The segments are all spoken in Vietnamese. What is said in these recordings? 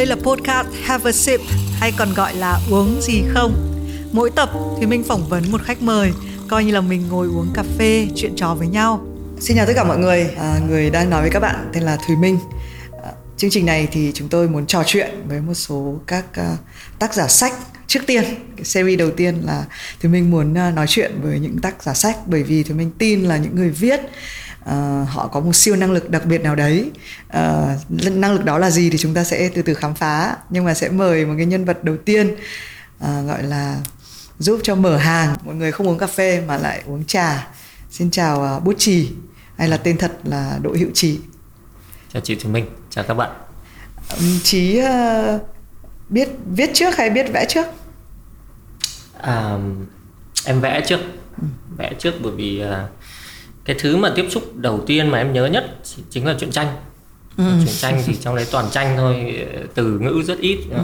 Đây là podcast Have a Sip hay còn gọi là uống gì không. Mỗi tập thì mình phỏng vấn một khách mời, coi như là mình ngồi uống cà phê, chuyện trò với nhau. Xin chào tất cả mọi người, à, người đang nói với các bạn tên là Thùy Minh. À, chương trình này thì chúng tôi muốn trò chuyện với một số các uh, tác giả sách trước tiên cái series đầu tiên là thì mình muốn uh, nói chuyện với những tác giả sách bởi vì thì mình tin là những người viết uh, họ có một siêu năng lực đặc biệt nào đấy. Uh, năng lực đó là gì thì chúng ta sẽ từ từ khám phá nhưng mà sẽ mời một cái nhân vật đầu tiên uh, gọi là giúp cho mở hàng. Một người không uống cà phê mà lại uống trà. Xin chào uh, bút trì hay là tên thật là đỗ hữu trí chào chị Thùy Minh chào các bạn. Trí uh, biết viết trước hay biết vẽ trước? À, em vẽ trước. Ừ. vẽ trước bởi vì uh, cái thứ mà tiếp xúc đầu tiên mà em nhớ nhất chính là truyện tranh ừ. truyện tranh thì trong đấy toàn tranh thôi từ ngữ rất ít ừ.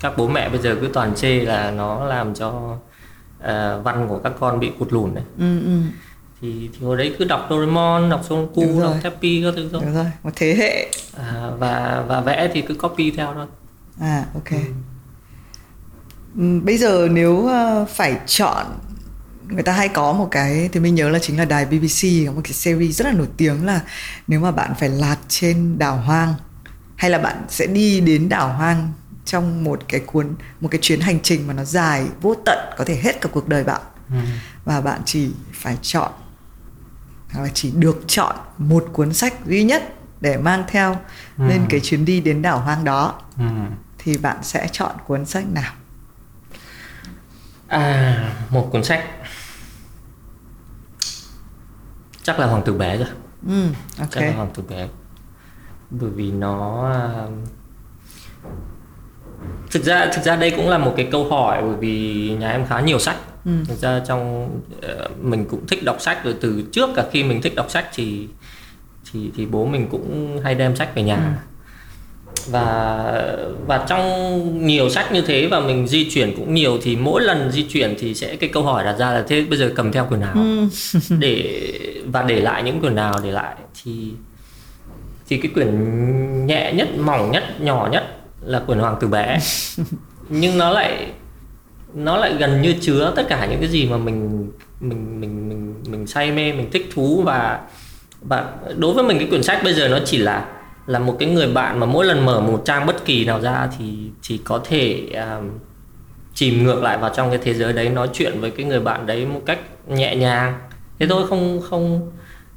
các bố mẹ bây giờ cứ toàn chê là nó làm cho uh, văn của các con bị cụt lùn đấy ừ, ừ. Thì, thì hồi đấy cứ đọc Doraemon, đọc Son Goku, đọc Happy các thứ thôi. Đúng rồi, một thế hệ. À, và và vẽ thì cứ copy theo thôi. À, ok. Ừ. ừ bây giờ nếu ờ, phải chọn người ta hay có một cái thì mình nhớ là chính là đài BBC có một cái series rất là nổi tiếng là nếu mà bạn phải lạc trên đảo hoang hay là bạn sẽ đi đến đảo hoang trong một cái cuốn một cái chuyến hành trình mà nó dài vô tận có thể hết cả cuộc đời bạn ừ. và bạn chỉ phải chọn hoặc là chỉ được chọn một cuốn sách duy nhất để mang theo ừ. lên cái chuyến đi đến đảo hoang đó ừ. thì bạn sẽ chọn cuốn sách nào à một cuốn sách chắc là hoàng tử bé rồi ừ, okay. chắc là hoàng tử bé bởi vì nó thực ra thực ra đây cũng là một cái câu hỏi bởi vì nhà em khá nhiều sách. Ừ. thực ra trong ờ, mình cũng thích đọc sách rồi từ trước cả khi mình thích đọc sách thì thì thì bố mình cũng hay đem sách về nhà. Ừ và và trong nhiều sách như thế và mình di chuyển cũng nhiều thì mỗi lần di chuyển thì sẽ cái câu hỏi đặt ra là thế bây giờ cầm theo quyển nào ừ. để và để lại những quyển nào để lại thì thì cái quyển nhẹ nhất mỏng nhất nhỏ nhất là quyển hoàng tử bé nhưng nó lại nó lại gần như chứa tất cả những cái gì mà mình mình mình mình mình say mê mình thích thú và và đối với mình cái quyển sách bây giờ nó chỉ là là một cái người bạn mà mỗi lần mở một trang bất kỳ nào ra thì chỉ có thể um, chìm ngược lại vào trong cái thế giới đấy nói chuyện với cái người bạn đấy một cách nhẹ nhàng thế thôi không không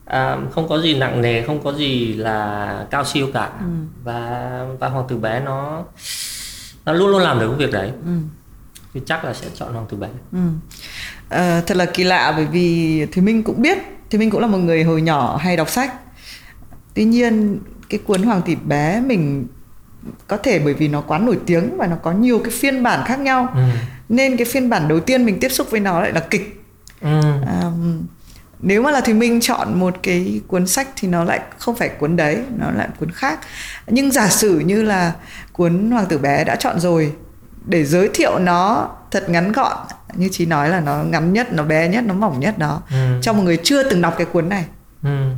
à, không có gì nặng nề không có gì là cao siêu cả ừ. và và hoàng tử bé nó nó luôn luôn làm được cái việc đấy ừ. thì chắc là sẽ chọn hoàng tử bé ừ. à, thật là kỳ lạ bởi vì thì minh cũng biết thì minh cũng là một người hồi nhỏ hay đọc sách tuy nhiên cái cuốn hoàng tỷ bé mình có thể bởi vì nó quá nổi tiếng và nó có nhiều cái phiên bản khác nhau ừ. nên cái phiên bản đầu tiên mình tiếp xúc với nó lại là kịch ừ. um, nếu mà là thì minh chọn một cái cuốn sách thì nó lại không phải cuốn đấy nó lại cuốn khác nhưng giả sử như là cuốn hoàng tử bé đã chọn rồi để giới thiệu nó thật ngắn gọn như chị nói là nó ngắn nhất nó bé nhất nó mỏng nhất đó ừ. cho một người chưa từng đọc cái cuốn này ừ.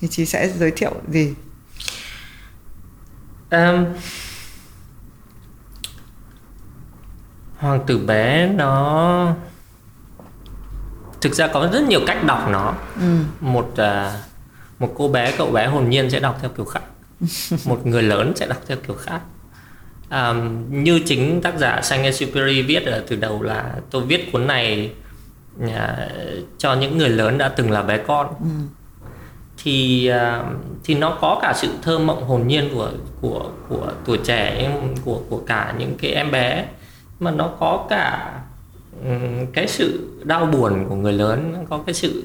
thì chị sẽ giới thiệu gì um, hoàng tử bé nó thực ra có rất nhiều cách đọc nó. Ừ. một uh, một cô bé cậu bé hồn nhiên sẽ đọc theo kiểu khác. Một người lớn sẽ đọc theo kiểu khác. Um, như chính tác giả Saint-Exupéry viết ở từ đầu là tôi viết cuốn này uh, cho những người lớn đã từng là bé con. Ừ thì à, thì nó có cả sự thơ mộng hồn nhiên của của của tuổi trẻ của của cả những cái em bé, mà nó có cả cái sự đau buồn của người lớn có cái sự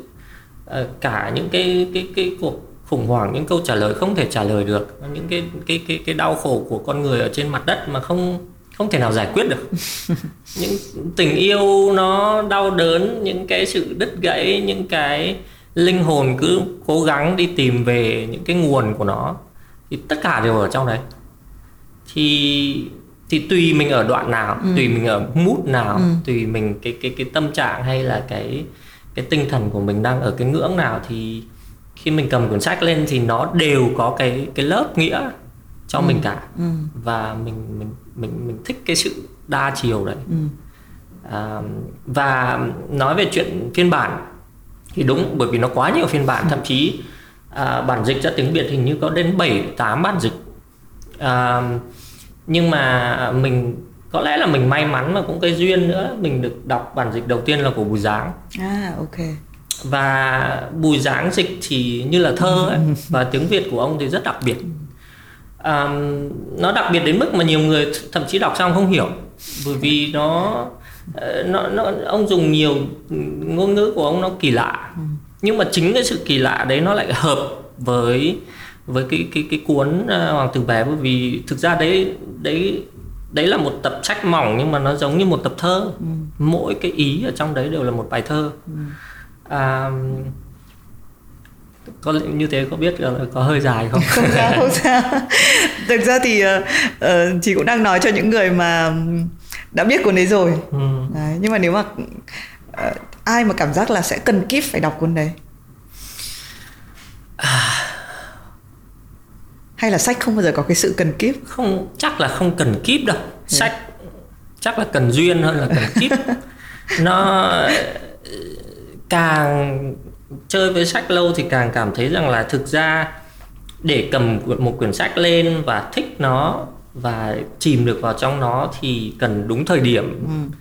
ờ, cả những cái cái cái cuộc khủng hoảng, những câu trả lời không thể trả lời được, những cái cái cái cái đau khổ của con người ở trên mặt đất mà không không thể nào giải quyết được. Những tình yêu nó đau đớn, những cái sự đứt gãy, những cái linh hồn cứ cố gắng đi tìm về những cái nguồn của nó thì tất cả đều ở trong đấy thì thì tùy mình ở đoạn nào ừ. tùy mình ở mút nào ừ. tùy mình cái cái cái tâm trạng hay là cái cái tinh thần của mình đang ở cái ngưỡng nào thì khi mình cầm cuốn sách lên thì nó đều có cái cái lớp nghĩa cho ừ. mình cả ừ. và mình mình mình mình thích cái sự đa chiều đấy ừ. à, và nói về chuyện phiên bản thì đúng bởi vì nó quá nhiều phiên bản. Thậm chí à, bản dịch ra tiếng việt hình như có đến 7 8 bản dịch. À, nhưng mà mình có lẽ là mình may mắn mà cũng cái duyên nữa. Mình được đọc bản dịch đầu tiên là của Bùi Giáng. À ok. Và Bùi Giáng dịch thì như là thơ ấy, và tiếng Việt của ông thì rất đặc biệt. À, nó đặc biệt đến mức mà nhiều người thậm chí đọc xong không hiểu. Bởi vì nó nó, nó ông dùng nhiều ngôn ngữ của ông nó kỳ lạ ừ. nhưng mà chính cái sự kỳ lạ đấy nó lại hợp với với cái cái cái cuốn uh, Hoàng tử bé bởi vì thực ra đấy đấy đấy là một tập sách mỏng nhưng mà nó giống như một tập thơ ừ. mỗi cái ý ở trong đấy đều là một bài thơ ừ. à, có như thế có biết là có hơi dài không? Không sao, không sao. Thực ra thì uh, chị cũng đang nói cho những người mà đã biết cuốn đấy rồi. Ừ. Đấy, nhưng mà nếu mà uh, ai mà cảm giác là sẽ cần kíp phải đọc cuốn đấy. À. Hay là sách không bao giờ có cái sự cần kíp? Không, chắc là không cần kíp đâu. Sách chắc là cần duyên hơn là cần kíp. nó càng chơi với sách lâu thì càng cảm thấy rằng là thực ra để cầm một quyển sách lên và thích nó và chìm được vào trong nó thì cần đúng thời điểm ừ.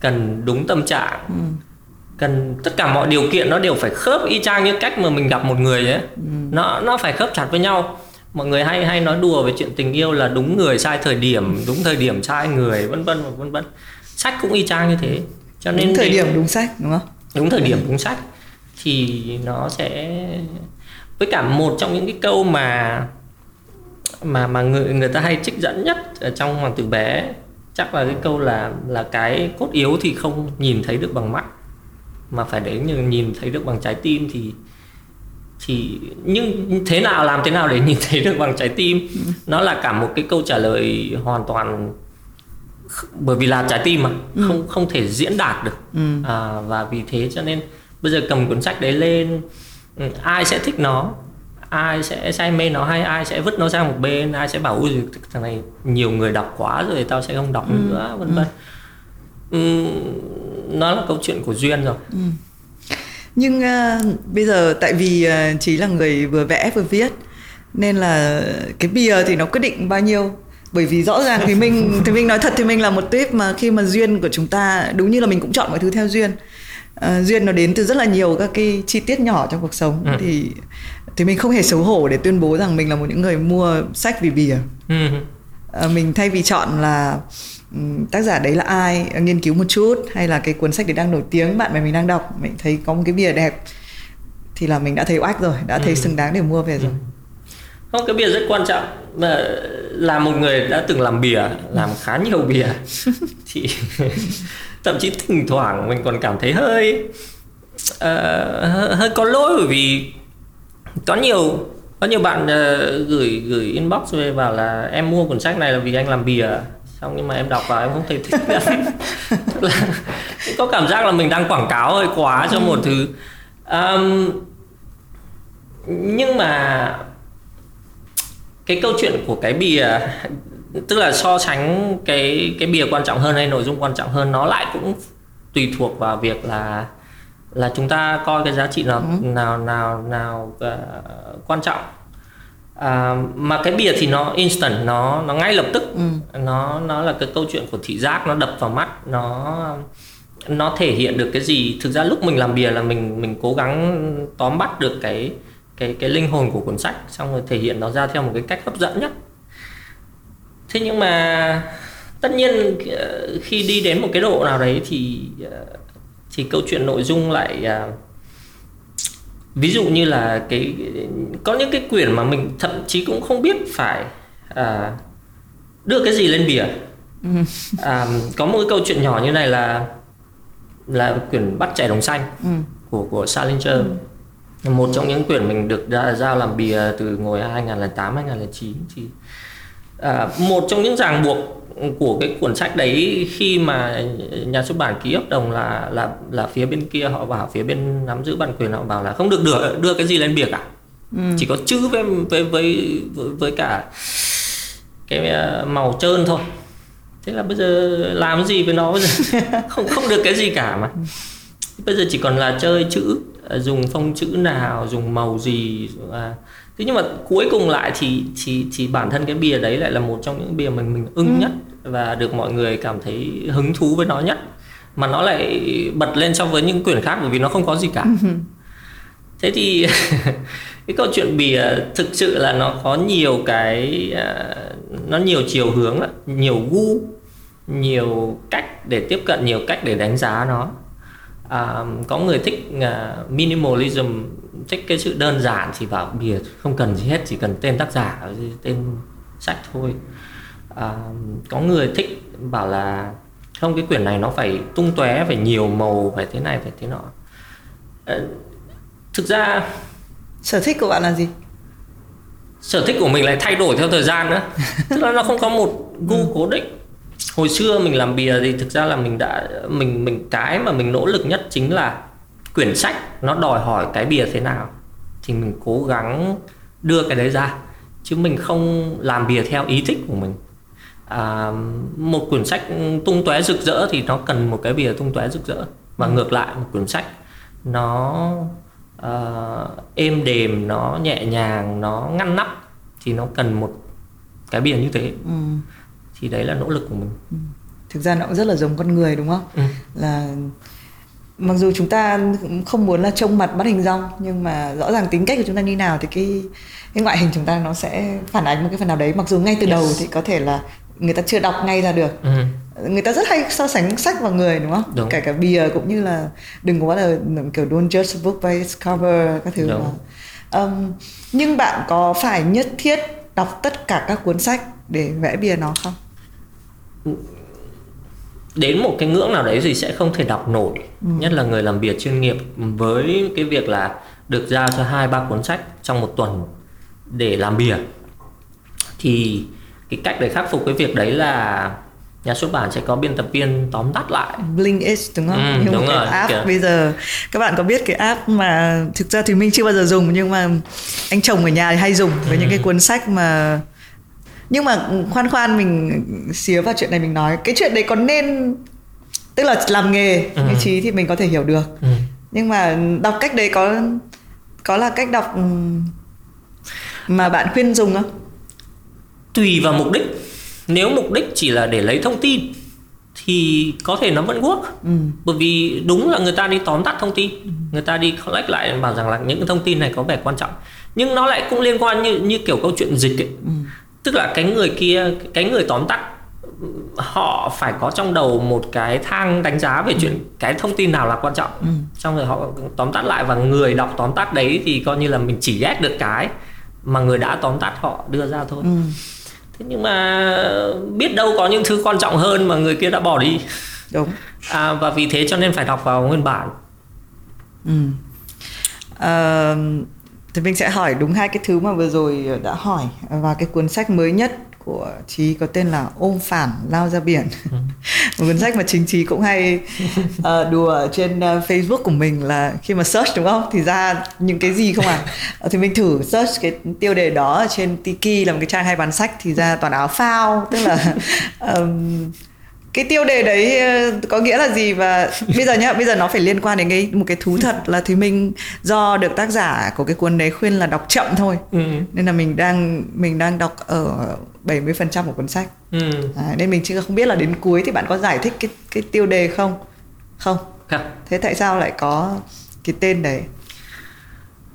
cần đúng tâm trạng ừ. cần tất cả mọi điều kiện nó đều phải khớp y chang như cách mà mình gặp một người ấy ừ. nó nó phải khớp chặt với nhau mọi người hay hay nói đùa về chuyện tình yêu là đúng người sai thời điểm đúng thời điểm sai người vân vân vân vân sách cũng y chang như thế cho nên đúng thời điểm đúng sách đúng không đúng thời điểm đúng sách thì nó sẽ với cả một trong những cái câu mà mà mà người người ta hay trích dẫn nhất ở trong hoàng tử bé chắc là cái câu là là cái cốt yếu thì không nhìn thấy được bằng mắt mà phải để như nhìn thấy được bằng trái tim thì thì nhưng thế nào làm thế nào để nhìn thấy được bằng trái tim nó là cả một cái câu trả lời hoàn toàn bởi vì là trái tim mà ừ. không không thể diễn đạt được ừ. à, và vì thế cho nên bây giờ cầm cuốn sách đấy lên ừ, ai sẽ thích nó ai sẽ say mê nó hay ai sẽ vứt nó sang một bên ai sẽ bảo ui thằng này nhiều người đọc quá rồi tao sẽ không đọc ừ. nữa vân vân ừ. nó là câu chuyện của duyên rồi ừ. nhưng uh, bây giờ tại vì uh, chỉ là người vừa vẽ vừa viết nên là cái bìa thì nó quyết định bao nhiêu bởi vì rõ ràng thì mình thì mình nói thật thì mình là một tuyếp mà khi mà duyên của chúng ta đúng như là mình cũng chọn mọi thứ theo duyên uh, duyên nó đến từ rất là nhiều các cái chi tiết nhỏ trong cuộc sống ừ. thì thì mình không hề xấu hổ để tuyên bố rằng mình là một những người mua sách vì bìa ừ. uh, mình thay vì chọn là um, tác giả đấy là ai nghiên cứu một chút hay là cái cuốn sách đấy đang nổi tiếng bạn bè mình đang đọc mình thấy có một cái bìa đẹp thì là mình đã thấy oách rồi đã thấy ừ. xứng đáng để mua về rồi ừ. không cái bìa rất quan trọng mà là một người đã từng làm bìa làm khá nhiều bìa thì thậm chí thỉnh thoảng mình còn cảm thấy hơi uh, hơi có lỗi bởi vì có nhiều có nhiều bạn uh, gửi gửi inbox về bảo là em mua cuốn sách này là vì anh làm bìa. Xong nhưng mà em đọc vào em không thể thích. Là có cảm giác là mình đang quảng cáo hơi quá cho một thứ. Um, nhưng mà cái câu chuyện của cái bìa tức là so sánh cái cái bìa quan trọng hơn hay nội dung quan trọng hơn nó lại cũng tùy thuộc vào việc là là chúng ta coi cái giá trị nào ừ. nào nào nào uh, quan trọng à, mà cái bìa thì nó instant nó nó ngay lập tức ừ. nó nó là cái câu chuyện của thị giác nó đập vào mắt nó nó thể hiện được cái gì thực ra lúc mình làm bìa là mình mình cố gắng tóm bắt được cái cái cái linh hồn của cuốn sách xong rồi thể hiện nó ra theo một cái cách hấp dẫn nhất thế nhưng mà tất nhiên ờ, khi đi đến một cái độ nào đấy thì ờ, thì câu chuyện nội dung lại ờ, ví dụ như là cái có những cái quyển mà mình thậm chí cũng không biết phải à, đưa cái gì lên bìa ừ. à, có một cái câu chuyện nhỏ như này là là quyển bắt trẻ đồng xanh ừ. của của Salinger ừ. một trong những quyển mình được ra, giao làm bìa từ ngồi 2008 2009 thì à, một trong những ràng buộc của cái cuốn sách đấy khi mà nhà xuất bản ký hợp đồng là là là phía bên kia họ bảo phía bên nắm giữ bản quyền họ bảo là không được đưa đưa cái gì lên bìa cả ừ. chỉ có chữ với với với với cả cái ờ, màu trơn thôi. Thế là bây giờ làm gì với nó bây giờ? Không không được cái gì cả mà. Bây giờ chỉ còn là chơi chữ ờ, dùng phông chữ nào dùng màu gì à, thế nhưng mà cuối cùng lại thì thì thì bản thân cái bìa đấy lại là một trong những bìa mình mình ưng ừ. nhất và được mọi người cảm thấy hứng thú với nó nhất mà nó lại bật lên so với những quyển khác bởi vì nó không có gì cả ừ. thế thì cái câu chuyện bìa thực sự là nó có nhiều cái à, nó nhiều chiều hướng nhiều gu nhiều cách để tiếp cận nhiều cách để đánh giá nó à, có người thích uh, minimalism thích cái sự đơn giản thì vào bìa không cần gì hết chỉ cần tên tác giả tên sách thôi. À, có người thích bảo là không cái quyển này nó phải tung tóe phải nhiều màu phải thế này phải thế nọ. À, thực ra sở thích của bạn là gì? Sở thích của mình lại thay đổi theo thời gian nữa. Tức là nó không có một gu cố định hồi xưa mình làm bìa thì thực ra là mình đã mình mình cái mà mình nỗ lực nhất chính là quyển sách nó đòi hỏi cái bìa thế nào. Thì mình cố gắng đưa cái đấy ra chứ mình không làm bìa theo ý thích của mình. À, một quyển sách tung tóe rực rỡ thì nó cần một cái bìa tung tóe rực rỡ. Và ngược lại một quyển sách nó uh, êm đềm nó nhẹ nhàng nó ngăn nắp thì nó cần một cái bìa như thế. Ừ. thì đấy là nỗ lực của mình ừ. thực ra nó cũng rất là giống con người đúng không ừ. là mặc dù chúng ta không muốn là trông mặt bắt hình rong nhưng mà rõ ràng tính cách của chúng ta như nào thì cái cái ngoại hình chúng ta nó sẽ phản ánh một cái phần nào đấy mặc dù ngay từ yes. đầu thì có thể là người ta chưa đọc ngay ra được ừ. người ta rất hay so sánh sách vào người đúng không đúng. kể cả bìa cũng như là đừng quá là kiểu don't judge a book by its cover các thứ đúng. mà um, nhưng bạn có phải nhất thiết đọc tất cả các cuốn sách để vẽ bìa nó không đến một cái ngưỡng nào đấy thì sẽ không thể đọc nổi ừ. nhất là người làm bìa chuyên nghiệp với cái việc là được giao cho hai ba cuốn sách trong một tuần để làm bìa thì cái cách để khắc phục cái việc đấy là nhà xuất bản sẽ có biên tập viên tóm tắt lại Blinkist đúng không? Ừ, đúng một rồi, cái app kìa. bây giờ các bạn có biết cái app mà thực ra thì mình chưa bao giờ dùng nhưng mà anh chồng ở nhà thì hay dùng với ừ. những cái cuốn sách mà nhưng mà khoan khoan mình xía vào chuyện này mình nói cái chuyện đấy có nên tức là làm nghề ừ. ý chí thì mình có thể hiểu được ừ. nhưng mà đọc cách đấy có có là cách đọc mà bạn khuyên dùng không tùy vào mục đích nếu mục đích chỉ là để lấy thông tin thì có thể nó vẫn work ừ. bởi vì đúng là người ta đi tóm tắt thông tin ừ. người ta đi collect lại bảo rằng là những thông tin này có vẻ quan trọng nhưng nó lại cũng liên quan như như kiểu câu chuyện dịch ấy. Ừ. tức là cái người kia cái người tóm tắt họ phải có trong đầu một cái thang đánh giá về chuyện ừ. cái thông tin nào là quan trọng ừ. xong rồi họ tóm tắt lại và người đọc tóm tắt đấy thì coi như là mình chỉ ghét được cái mà người đã tóm tắt họ đưa ra thôi ừ thế nhưng mà biết đâu có những thứ quan trọng hơn mà người kia đã bỏ đi đúng à, và vì thế cho nên phải đọc vào nguyên bản ừ. à, thì mình sẽ hỏi đúng hai cái thứ mà vừa rồi đã hỏi. Và cái cuốn sách mới nhất của trí có tên là ôm phản lao ra biển. Ừ. một cuốn sách mà chính trí cũng hay uh, đùa trên uh, facebook của mình là khi mà search đúng không? Thì ra những cái gì không à uh, thì mình thử search cái tiêu đề đó ở trên tiki là một cái trang hay bán sách thì ra toàn áo phao tức là um, cái tiêu đề đấy có nghĩa là gì? Và bây giờ nhá bây giờ nó phải liên quan đến cái một cái thú thật là thì mình do được tác giả của cái cuốn đấy khuyên là đọc chậm thôi. Ừ. nên là mình đang mình đang đọc ở 70% của cuốn sách. Ừ. à, nên mình chưa không biết là đến cuối thì bạn có giải thích cái cái tiêu đề không? Không. Không. Thế tại sao lại có cái tên đấy?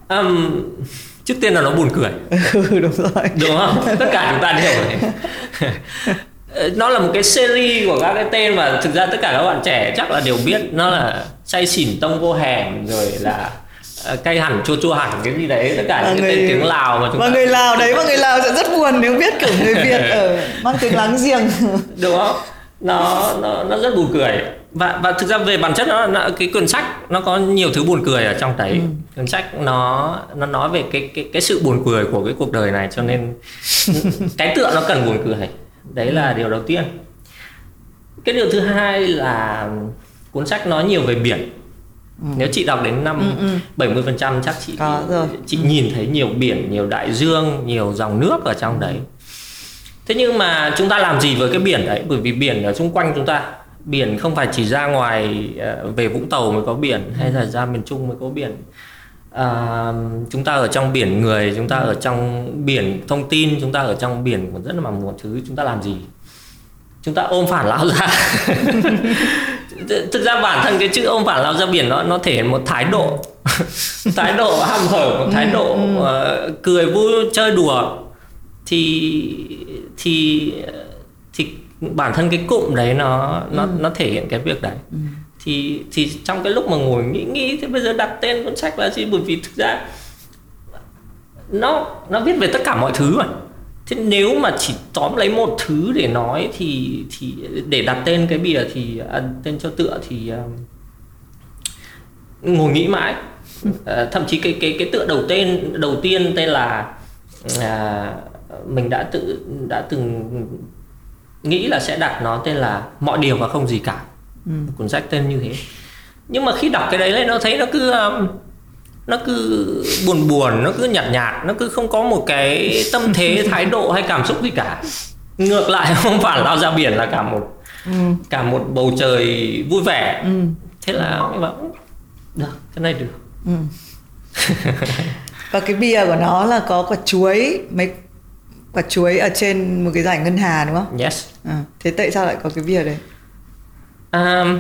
Um, trước tiên là nó buồn cười. Ừ, đúng rồi. Đúng không? Tất cả chúng ta đều nó là một cái series của các cái tên mà thực ra tất cả các bạn trẻ chắc là đều biết. Nó là say xỉn tông vô hẻm rồi là Ờ, cay hẳn chua chua hẳn cái gì đấy tất cả những người, tên tiếng lào mà chúng mà ta... người lào đấy mà người lào sẽ rất buồn nếu biết kiểu người việt ở mang tiếng láng giềng. Đúng không? Nó nó nó rất buồn cười. Và và thực ra về bản chất nó, nó cái quyển sách nó có nhiều thứ buồn cười ở trong đấy. Ừ. quyển sách nó nó nói về cái cái cái sự buồn cười của cái cuộc đời này cho nên cái tựa nó cần buồn cười đấy là điều đầu tiên cái điều thứ hai là cuốn sách nói nhiều về biển Ừ. Nếu chị đọc đến năm ừ, ừ. 70 phần trăm chắc chị Có rồi. chị ừ. nhìn thấy nhiều biển, nhiều đại dương, nhiều dòng nước ở trong đấy. thế nhưng mà chúng ta làm gì với cái biển đấy bởi vì biển ở xung quanh chúng ta biển không phải chỉ ra ngoài uh, về vũng tàu mới có biển hay là ra miền trung mới có biển uh, chúng ta ở trong biển người chúng ta ở trong biển thông tin chúng ta ở trong biển còn rất là một thứ chúng ta làm gì? Chúng ta ôm phản lao ra. Thực ra bản thân cái chữ ôm phản lao ra biển nó nó thể hiện một thái độ. Thái độ hăm hở một thái độ uh, cười vui chơi đùa. Thì thì thì bản thân cái cụm đấy nó nó ừ. nó thể hiện cái việc đấy. Ừ thì thì trong cái lúc mà ngồi nghĩ nghĩ thế bây giờ đặt tên cuốn sách là gì? Bởi vì thực ra nó nó viết về tất cả mọi thứ rồi. Thế nếu mà chỉ tóm lấy một thứ để nói thì thì để đặt tên cái bìa thì à, tên cho tựa thì à, ngồi nghĩ mãi. À, thậm chí cái cái cái tựa đầu tên đầu tiên tên là à, mình đã tự đã từng nghĩ là sẽ đặt nó tên là mọi điều và không gì cả ừ. cuốn sách tên như thế nhưng mà khi đọc cái đấy lên nó thấy nó cứ um, nó cứ buồn buồn nó cứ nhạt nhạt nó cứ không có một cái tâm thế thái độ hay cảm xúc gì cả ngược lại không phải lao ra biển là cả một ừ. cả một bầu trời vui vẻ ừ. thế là bảo được cái này được ừ. và cái bia của nó là có quả chuối mấy quả chuối ở trên một cái giải ngân hà đúng không? Yes. À, thế tại sao lại có cái bia đấy? Um,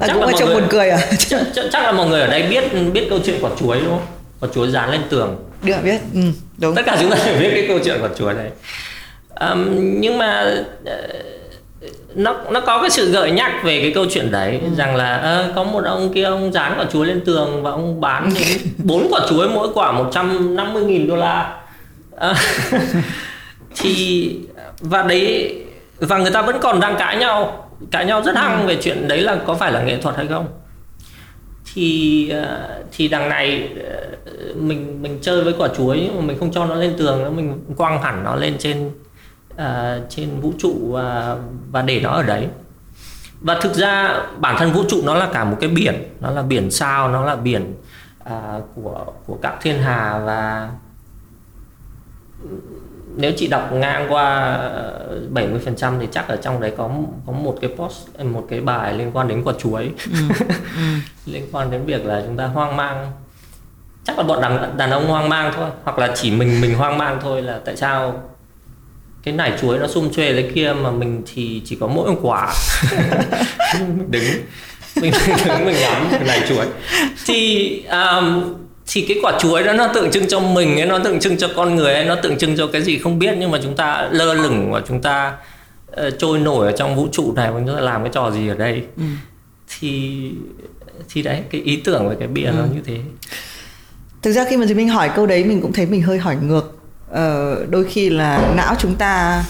à, chắc cũng là trông buồn cười à? chắc, chắc, chắc là mọi người ở đây biết biết câu chuyện quả chuối đúng không? Quả chuối dán lên tường. Được biết, ừ, đúng. Tất cả chúng ta đều biết cái câu chuyện quả chuối này. Um, nhưng mà uh, nó nó có cái sự gợi nhắc về cái câu chuyện đấy ừ. rằng là uh, có một ông kia ông dán quả chuối lên tường và ông bán bốn quả chuối mỗi quả 150 nghìn đô la À, thì và đấy và người ta vẫn còn đang cãi nhau cãi nhau rất hăng về chuyện đấy là có phải là nghệ thuật hay không? Thì à, thì đằng này à, mình mình chơi với quả chuối mà mình không cho nó lên tường nữa mình quăng hẳn nó lên trên uh, trên vũ trụ và và để nó ở đấy. Và thực ra bản thân vũ trụ nó là cả một cái biển nó là biển sao nó là biển uh, của của các thiên hà và nếu chị đọc ngang qua 70% thì chắc ở trong đấy có có một cái post một cái bài liên quan đến quả chuối ừ. Ừ. liên quan đến việc là chúng ta hoang mang chắc là bọn đàn, đàn ông hoang mang thôi hoặc là chỉ mình mình hoang mang thôi là tại sao cái nải chuối nó sum xuê lấy kia mà mình thì chỉ có mỗi một quả đứng mình đứng mình ngắm cái nải chuối thì um, thì cái quả chuối đó nó tượng trưng cho mình ấy nó tượng trưng cho con người ấy nó tượng trưng cho cái gì không biết nhưng mà chúng ta lơ lửng và chúng ta uh, trôi nổi ở trong vũ trụ này và chúng ta làm cái trò gì ở đây ừ. thì thì đấy cái ý tưởng về cái bia ừ. nó như thế thực ra khi mà mình hỏi câu đấy mình cũng thấy mình hơi hỏi ngược ờ, đôi khi là não chúng ta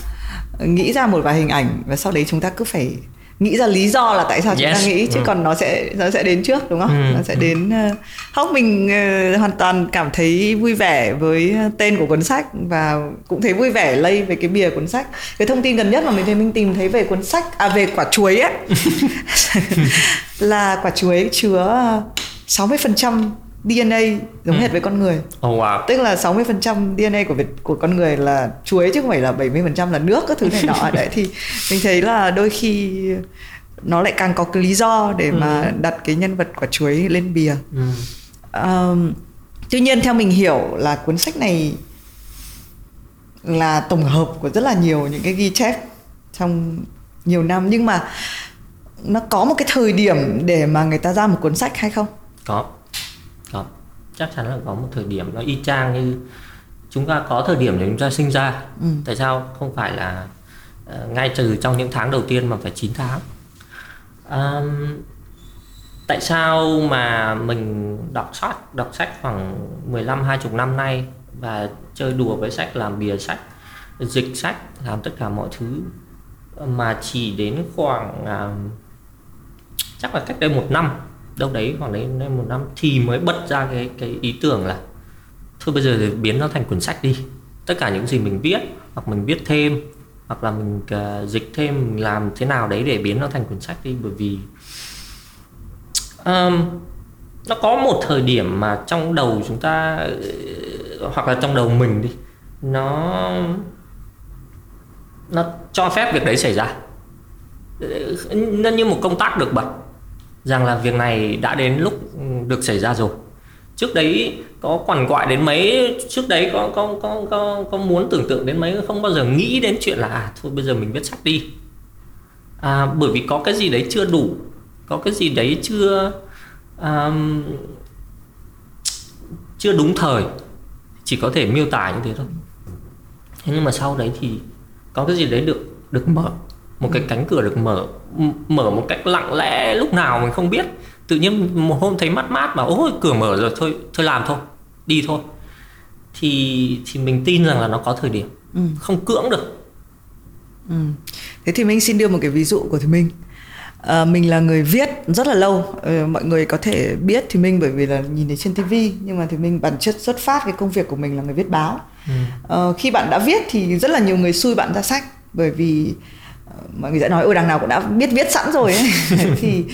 nghĩ ra một vài hình ảnh và sau đấy chúng ta cứ phải nghĩ ra lý do là tại sao chúng yes. ta nghĩ chứ ừ. còn nó sẽ nó sẽ đến trước đúng không? Ừ. Nó sẽ đến uh, không mình uh, hoàn toàn cảm thấy vui vẻ với tên của cuốn sách và cũng thấy vui vẻ lây về cái bìa cuốn sách. Cái thông tin gần nhất mà mình thấy mình tìm thấy về cuốn sách à về quả chuối ấy là quả chuối chứa 60% DNA giống ừ. hệt với con người. Oh wow. Tức là 60% DNA của Việt của con người là chuối chứ không phải là 70% là nước các thứ này nọ đấy thì mình thấy là đôi khi nó lại càng có cái lý do để ừ. mà đặt cái nhân vật quả chuối lên bìa. Ừ. Um, tuy nhiên theo mình hiểu là cuốn sách này là tổng hợp của rất là nhiều những cái ghi chép trong nhiều năm nhưng mà nó có một cái thời điểm để mà người ta ra một cuốn sách hay không? Có có chắc chắn là có một thời điểm nó y chang như chúng ta có thời điểm để chúng ta sinh ra. Ừ. tại sao? Không phải là uh, ngay từ trong những tháng đầu tiên mà phải 9 tháng. Um, tại sao mà mình đọc sách đọc sách khoảng 15 20 năm nay và chơi đùa với sách làm bìa sách dịch sách làm tất cả mọi thứ mà chỉ đến khoảng uh, chắc là cách đây một năm đâu đấy khoảng đấy một năm thì mới bật ra cái cái ý tưởng là thôi bây giờ thì biến nó thành cuốn sách đi. Tất cả những gì mình viết hoặc mình viết thêm hoặc là mình uh, dịch thêm mình làm thế nào đấy để biến nó thành cuốn sách đi. Bởi vì um, nó có một thời điểm mà trong đầu chúng ta ờ, hoặc là trong đầu mình đi nó nó cho phép việc đấy xảy ra. Ờ, nó như một công tác được bật rằng là việc này đã đến lúc được xảy ra rồi. Trước đấy có quằn quại đến mấy trước đấy có có có có có muốn tưởng tượng đến mấy không bao giờ nghĩ đến chuyện là à thôi bây giờ mình viết sách đi. À, bởi vì có cái gì đấy chưa đủ có cái gì đấy chưa um, chưa đúng thời chỉ có thể miêu tả như thế thôi. Thế nhưng mà sau đấy thì có cái gì đấy được được mở một cái cánh cửa được mở mở một cách lặng lẽ lúc nào mình không biết. Tự nhiên một hôm thấy mát mát mà ôi cửa mở rồi thôi thôi làm thôi đi thôi. Thì thì mình tin rằng là nó có thời điểm. Ừ. không cưỡng được. Ừ. thế thì mình xin đưa một cái ví dụ của thì mình à, mình là người viết rất là lâu. À, mọi người có thể biết thì mình bởi vì là nhìn thấy trên tivi nhưng mà thì mình bản chất xuất phát cái công việc của mình là người viết báo. Ừ. à, khi bạn đã viết thì rất là nhiều người xui bạn ra sách bởi vì mọi người sẽ nói ôi đằng nào cũng đã biết viết sẵn rồi ấy thì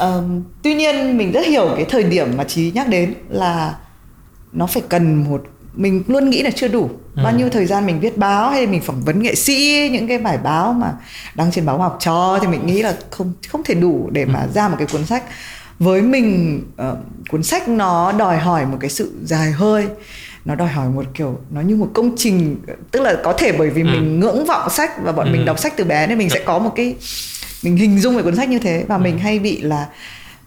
um, tuy nhiên mình rất hiểu cái thời điểm mà trí nhắc đến là nó phải cần một mình luôn nghĩ là chưa đủ ừ. bao nhiêu thời gian mình viết báo hay mình phỏng vấn nghệ sĩ những cái bài báo mà đăng trên báo học trò thì mình nghĩ là không không thể đủ để mà ừ. ra một cái cuốn sách với mình uh, cuốn sách nó đòi hỏi một cái sự dài hơi nó đòi hỏi một kiểu nó như một công trình tức là có thể bởi vì ừ. mình ngưỡng vọng sách và bọn ừ. mình đọc sách từ bé nên mình sẽ có một cái mình hình dung về cuốn sách như thế và ừ. mình hay bị là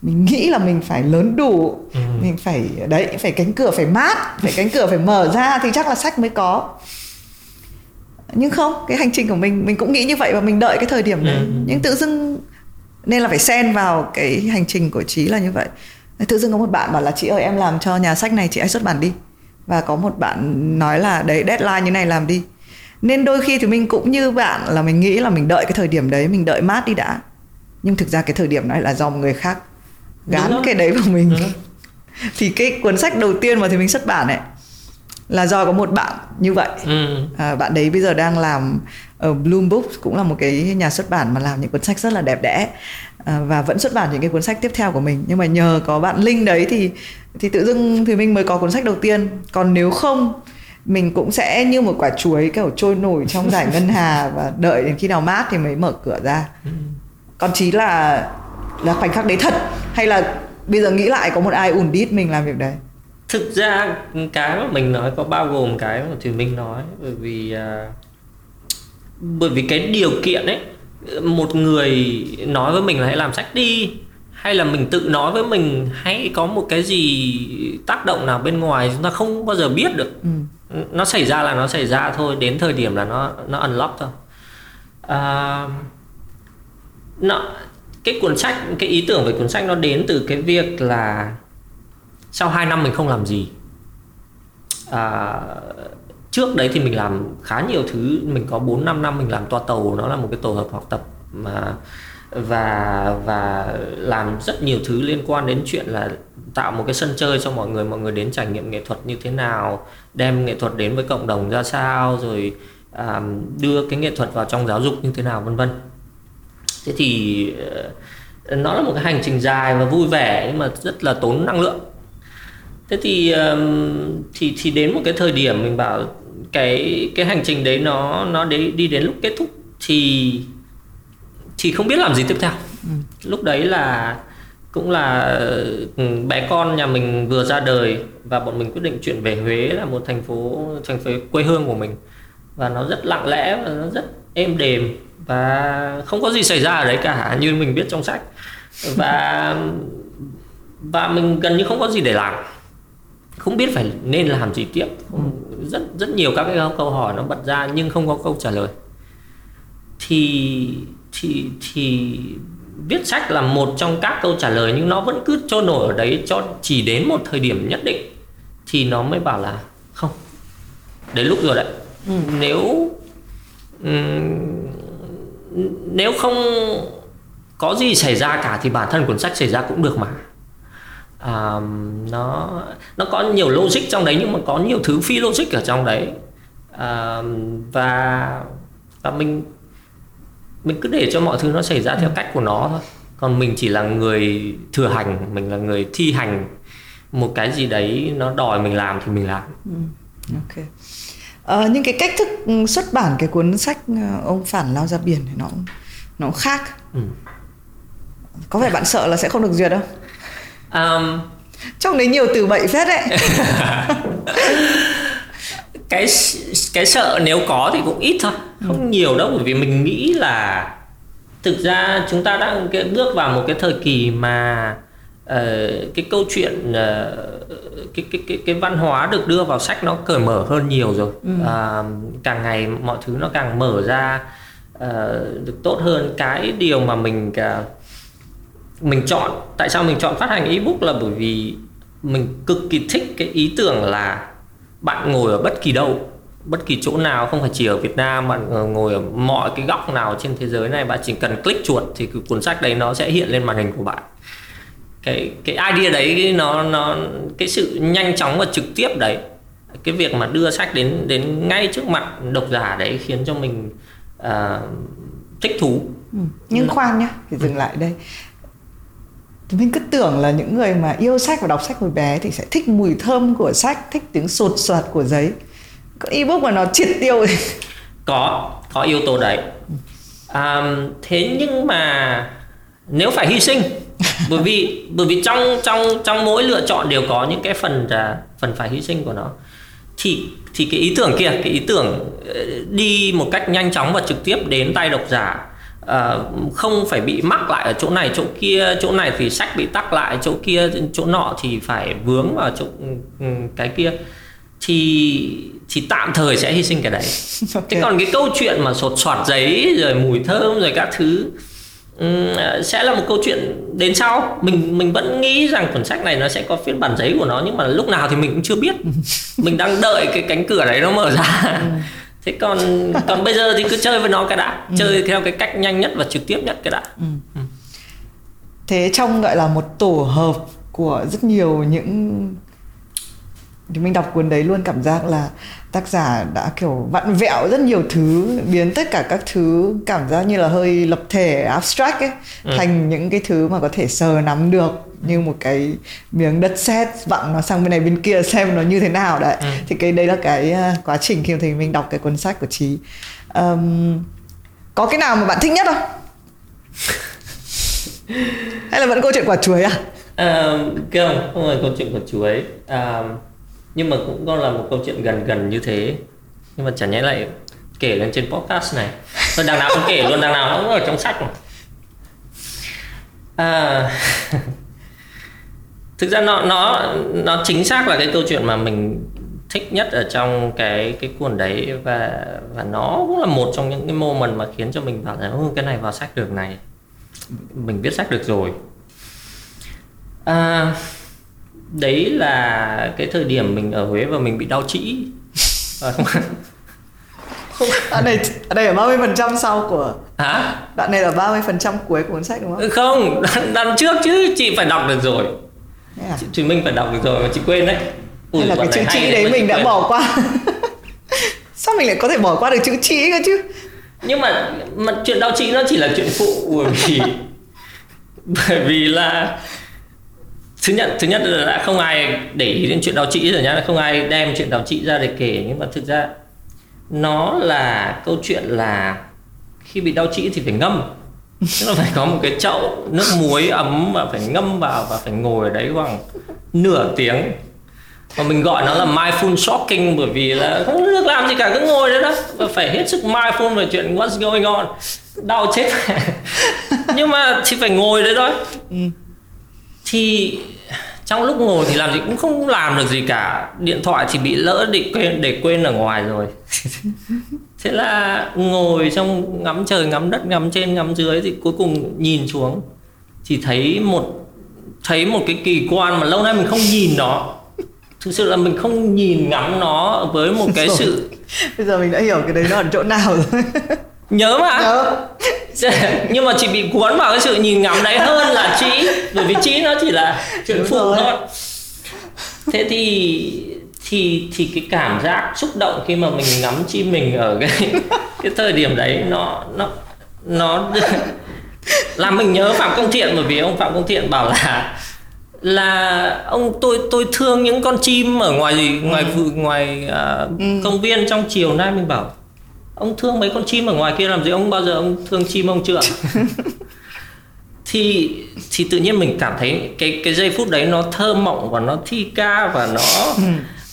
mình nghĩ là mình phải lớn đủ ừ. mình phải đấy phải cánh cửa phải mát phải cánh cửa phải mở ra thì chắc là sách mới có nhưng không cái hành trình của mình mình cũng nghĩ như vậy và mình đợi cái thời điểm đấy ừ. nhưng tự dưng nên là phải xen vào cái hành trình của trí là như vậy tự dưng có một bạn bảo là chị ơi em làm cho nhà sách này chị hãy xuất bản đi và có một bạn nói là đấy deadline như này làm đi. Nên đôi khi thì mình cũng như bạn là mình nghĩ là mình đợi cái thời điểm đấy mình đợi mát đi đã. Nhưng thực ra cái thời điểm này là do một người khác gán cái đấy vào mình. Thì cái cuốn sách đầu tiên mà thì mình xuất bản này là do có một bạn như vậy. Ừ. à, bạn đấy bây giờ đang làm ở Bloom Books cũng là một cái nhà xuất bản mà làm những cuốn sách rất là đẹp đẽ. À, và vẫn xuất bản những cái cuốn sách tiếp theo của mình. Nhưng mà nhờ có bạn Linh đấy thì thì tự dưng thì mình mới có cuốn sách đầu tiên. Còn nếu không mình cũng sẽ như một quả chuối kiểu trôi nổi trong giải ngân hà và đợi đến khi nào mát thì mới mở cửa ra. Ừ. còn chí là là khoảnh khắc đấy thật? Hay là bây giờ nghĩ lại có một ai ủn đít mình làm việc đấy? Thực ra cái mà mình nói có bao gồm cái mà thì mình nói bởi vì uh, bởi vì cái điều kiện ấy một người nói với mình là hãy làm sách đi hay là mình tự nói với mình hãy có một cái gì tác động nào bên ngoài chúng ta không bao giờ biết được? Ừ. nó xảy ra là nó xảy ra thôi đến thời điểm là nó nó unlock thôi. À, nó cái cuốn sách cái ý tưởng về cuốn sách nó đến từ cái việc là sau 2 năm mình không làm gì. À, trước đấy thì mình làm khá nhiều thứ. Mình có 4 5 năm mình làm toa tàu nó là một cái tổ hợp học tập mà và và làm rất nhiều thứ liên quan đến chuyện là tạo một cái sân chơi cho mọi người mọi người đến trải nghiệm nghệ thuật như thế nào đem nghệ thuật đến với cộng đồng ra sao rồi à, đưa cái nghệ thuật vào trong giáo dục như thế nào vân vân. Thế thì ờ, nó là một cái hành trình dài và vui vẻ nhưng mà rất là tốn năng lượng. Thế thì thì thì đến một cái thời điểm mình bảo cái cái hành trình đấy nó nó đi đi đến lúc kết thúc thì thì không biết làm gì tiếp theo. Ừ. lúc đấy là cũng là ừ, bé con nhà mình vừa ra đời và bọn mình quyết định chuyển về Huế là một thành phố thành phố quê hương của mình. Và nó rất lặng lẽ và nó rất êm đềm và không có gì xảy ra ở đấy cả như mình biết trong sách. Và và mình gần như không có gì để làm. Không biết phải nên làm gì tiếp. Rất rất nhiều các cái câu hỏi nó bật ra nhưng không có câu trả lời. Thì thì thì viết sách là một trong các câu trả lời nhưng nó vẫn cứ trôi nổi ở đấy cho chỉ đến một thời điểm nhất định thì nó mới bảo là không đến lúc rồi đấy. Ừ. nếu nếu không có gì xảy ra cả thì bản thân cuốn sách xảy ra cũng được mà. À, nó nó có nhiều logic trong đấy nhưng mà có nhiều thứ phi logic ở trong đấy. À, và và mình mình cứ để cho mọi thứ nó xảy ra theo cách của nó thôi. Còn mình chỉ là người thừa hành mình là người thi hành. Một cái gì đấy nó đòi mình làm thì mình làm. Ừ. ok. Ờ, nhưng cái cách thức ừ, xuất bản cái cuốn sách ờ, ông phản lao ra biển thì nó nó khác. Ừ. có phải bạn sợ là sẽ không được duyệt không um, trong đấy nhiều từ bậy phết đấy. Cái cái sợ nếu có thì cũng ít thôi không ừ. nhiều đâu bởi vì mình nghĩ là thực ra chúng ta đang bước vào một cái thời kỳ mà uh, cái câu chuyện uh, cái cái cái cái văn hóa được đưa vào sách nó cởi mở hơn nhiều rồi ừ. uh, càng ngày mọi thứ nó càng mở ra uh, được tốt hơn cái điều mà mình uh, mình chọn tại sao mình chọn phát hành ebook là bởi vì mình cực kỳ thích cái ý tưởng là bạn ngồi ở bất kỳ đâu bất kỳ chỗ nào không phải chỉ ở Việt Nam bạn ngồi ở mọi cái góc nào trên thế giới này bạn chỉ cần click chuột thì cái cuốn sách đấy nó sẽ hiện lên màn hình của bạn. Cái cái idea đấy nó nó cái sự nhanh chóng và trực tiếp đấy cái việc mà đưa sách đến đến ngay trước mặt độc giả đấy khiến cho mình uh, thích thú. Ừ. nhưng khoan nhá thì dừng lại đây. Mình cứ tưởng là những người mà yêu sách và đọc sách hồi bé thì sẽ thích mùi thơm của sách thích tiếng sột soạt của giấy ebook mà nó triệt tiêu thì... có có yếu tố đấy. À, thế nhưng mà nếu phải hy sinh bởi vì bởi vì trong trong trong mỗi lựa chọn đều có những cái phần là phần phải hy sinh của nó. Thì thì cái ý tưởng kia cái ý tưởng ờ, đi một cách nhanh chóng và trực tiếp đến tay độc giả à, không phải bị mắc lại ở chỗ này chỗ kia chỗ này thì sách bị tắc lại chỗ kia chỗ nọ thì phải vướng vào chỗ ừ, ừ, cái kia thì thì tạm thời sẽ hy sinh cái đấy okay. thế còn cái câu chuyện mà sột soạt giấy rồi mùi thơm rồi các thứ um, sẽ là một câu chuyện đến sau mình mình vẫn nghĩ rằng cuốn sách này nó sẽ có phiên bản giấy của nó nhưng mà lúc nào thì mình cũng chưa biết mình đang đợi cái cánh cửa đấy nó mở ra ừ thế còn còn bây giờ thì cứ chơi với nó cái đã ừ. chơi theo cái cách nhanh nhất và trực tiếp nhất cái đã ừ. Ừ. thế trong gọi là một tổ hợp của rất nhiều những thì mình đọc cuốn đấy luôn cảm giác là tác giả đã kiểu vặn vẹo rất nhiều thứ biến tất cả các thứ cảm giác như là hơi lập thể abstract ấy ừ. thành những cái thứ mà có thể sờ nắm được như một cái miếng đất sét vặn nó sang bên này bên kia xem nó như thế nào đấy ừ. thì cái đấy là cái à, quá trình khi thì mình đọc cái cuốn sách của trí um, có cái nào mà bạn thích nhất không hay là vẫn câu chuyện quả chuối à? Uh, không, không phải câu chuyện quả chuối. Uh, nhưng mà cũng có là một câu chuyện gần gần như thế. Nhưng mà chẳng nhẽ lại kể lên trên podcast này. Thôi đằng nào cũng kể luôn đằng nào cũng ở trong sách mà à, thực ra nó nó nó chính xác là cái câu chuyện mà mình thích nhất ở trong cái cái cuốn đấy. Và và nó cũng là một trong những cái moment mà khiến cho mình bảo là cái này vào sách được này. Mình viết sách được rồi. À, đấy là cái thời điểm mình ở Huế và mình bị đau trĩ. Không không đoạn này đoạn này là 30 phần trăm sau của hả? Đoạn này là 30 phần trăm cuối của cuốn sách đúng không? Không đoạn, đoạn trước chứ chị phải đọc được rồi. À? chị, chị Minh phải đọc được rồi mà chị quên đấy. Ui, là cái chữ trĩ đấy mình đã bỏ qua. Sao mình lại có thể bỏ qua được chữ trĩ cơ chứ? Nhưng mà mà chuyện đau trĩ nó chỉ là chuyện phụ bởi vì bởi vì là thứ nhất thứ nhất là đã không ai để ý đến chuyện đào trị rồi nhá. Không ai đem chuyện đào trị ra để kể. Nhưng mà thực ra nó là câu chuyện là khi bị đau trĩ thì phải ngâm. Tức là phải có một cái chậu nước muối ấm và phải ngâm vào và phải ngồi ở đấy khoảng nửa tiếng. Và mình gọi nó là mindful shocking bởi vì là không được làm gì cả, cứ ngồi đấy đó. Và phải hết sức mindful về chuyện what's going on. Đau chết. Nhưng mà thì phải ngồi đấy thôi. Ừ thì trong lúc ngồi thì làm gì cũng không làm được gì cả. Điện thoại thì bị lỡ để quên để quên ở ngoài rồi. Thế là ngồi trong ngắm trời ngắm đất ngắm trên ngắm dưới thì cuối cùng nhìn xuống. Thì thấy một thấy một cái kỳ quan mà lâu nay mình không nhìn nó. Thực sự là mình không nhìn ngắm nó với một cái sự bây giờ mình đã hiểu cái đấy nó ở chỗ nào rồi. Nhớ mà. Nhớ nhưng mà chỉ bị cuốn vào cái sự nhìn ngắm đấy hơn là trí bởi vì trí nó chỉ là chuyện phụ thôi. thế thì thì thì cái cảm giác xúc động khi mà mình ngắm chim mình ở cái cái thời điểm đấy nó nó nó làm mình nhớ phạm công thiện. Bởi vì ông phạm công thiện bảo là là ông tôi tôi thương những con chim ở ngoài ngoài ừ. ngoài uh, ừ. công viên trong chiều nay. Mình bảo ông thương mấy con chim ở ngoài kia làm gì ông bao giờ ông thương chim ông chưa thì thì tự nhiên mình cảm thấy cái cái giây phút đấy nó thơ mộng và nó thi ca và nó ừ.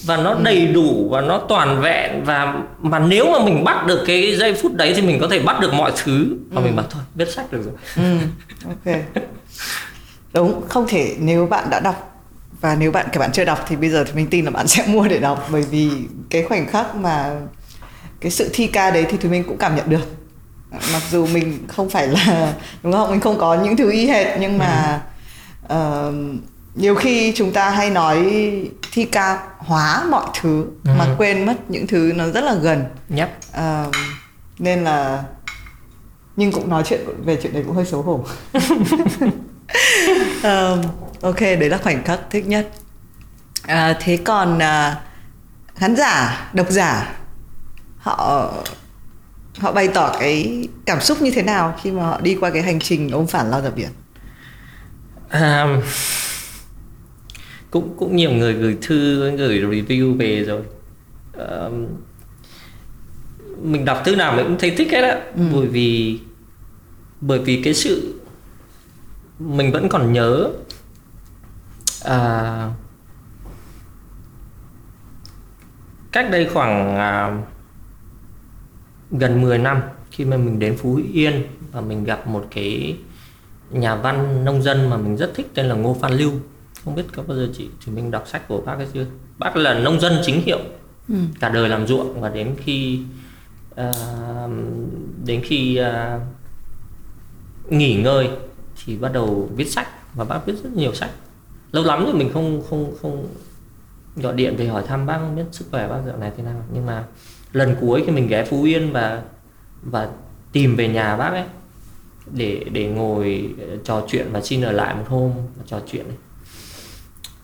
và nó đầy đủ và nó toàn vẹn và mà nếu mà mình bắt được cái giây phút đấy thì mình có thể bắt được mọi thứ và ừ. mình bảo thôi biết sách được rồi ừ. ok đúng không thể nếu bạn đã đọc và nếu bạn các bạn chưa đọc thì bây giờ thì mình tin là bạn sẽ mua để đọc bởi vì cái khoảnh khắc mà cái sự thi ca đấy thì tụi mình cũng cảm nhận được. Mặc dù mình không phải là đúng không? Mình không có những thứ y hệt nhưng mà uh, nhiều khi chúng ta hay nói thi ca hóa mọi thứ ừ. mà quên mất những thứ nó rất là gần. Yep. uh, nên là nhưng cũng nói chuyện về chuyện đấy cũng hơi xấu hổ. Um, ok đấy là khoảnh khắc thích nhất. À, thế còn uh, khán giả độc giả họ họ bày tỏ cái cảm xúc như thế nào khi mà họ đi qua cái hành trình ôm phản lao ra biển? À, cũng cũng nhiều người gửi thư gửi review về rồi. À, mình đọc thư nào mình cũng thấy thích hết á. Ừ. bởi vì bởi vì cái sự mình vẫn còn nhớ à, cách đây khoảng à, gần 10 năm khi mà mình đến Phú Yên và mình gặp một cái nhà văn nông dân mà mình rất thích tên là Ngô Phan Lưu. Không biết có bao giờ chị thì mình đọc sách của bác ấy chưa? Bác là nông dân chính hiệu. Ừ. cả đời làm ruộng và đến khi uh, đến khi uh, nghỉ ngơi thì bắt đầu viết sách và bác viết rất nhiều sách. Lâu lắm rồi mình không không không gọi điện về hỏi thăm bác không biết sức khỏe bác dạo này thế nào? Nhưng mà lần cuối khi mình ghé Phú Yên và và tìm về nhà bác ấy để để ngồi ờ, trò chuyện và xin ở lại một hôm và trò chuyện ấy.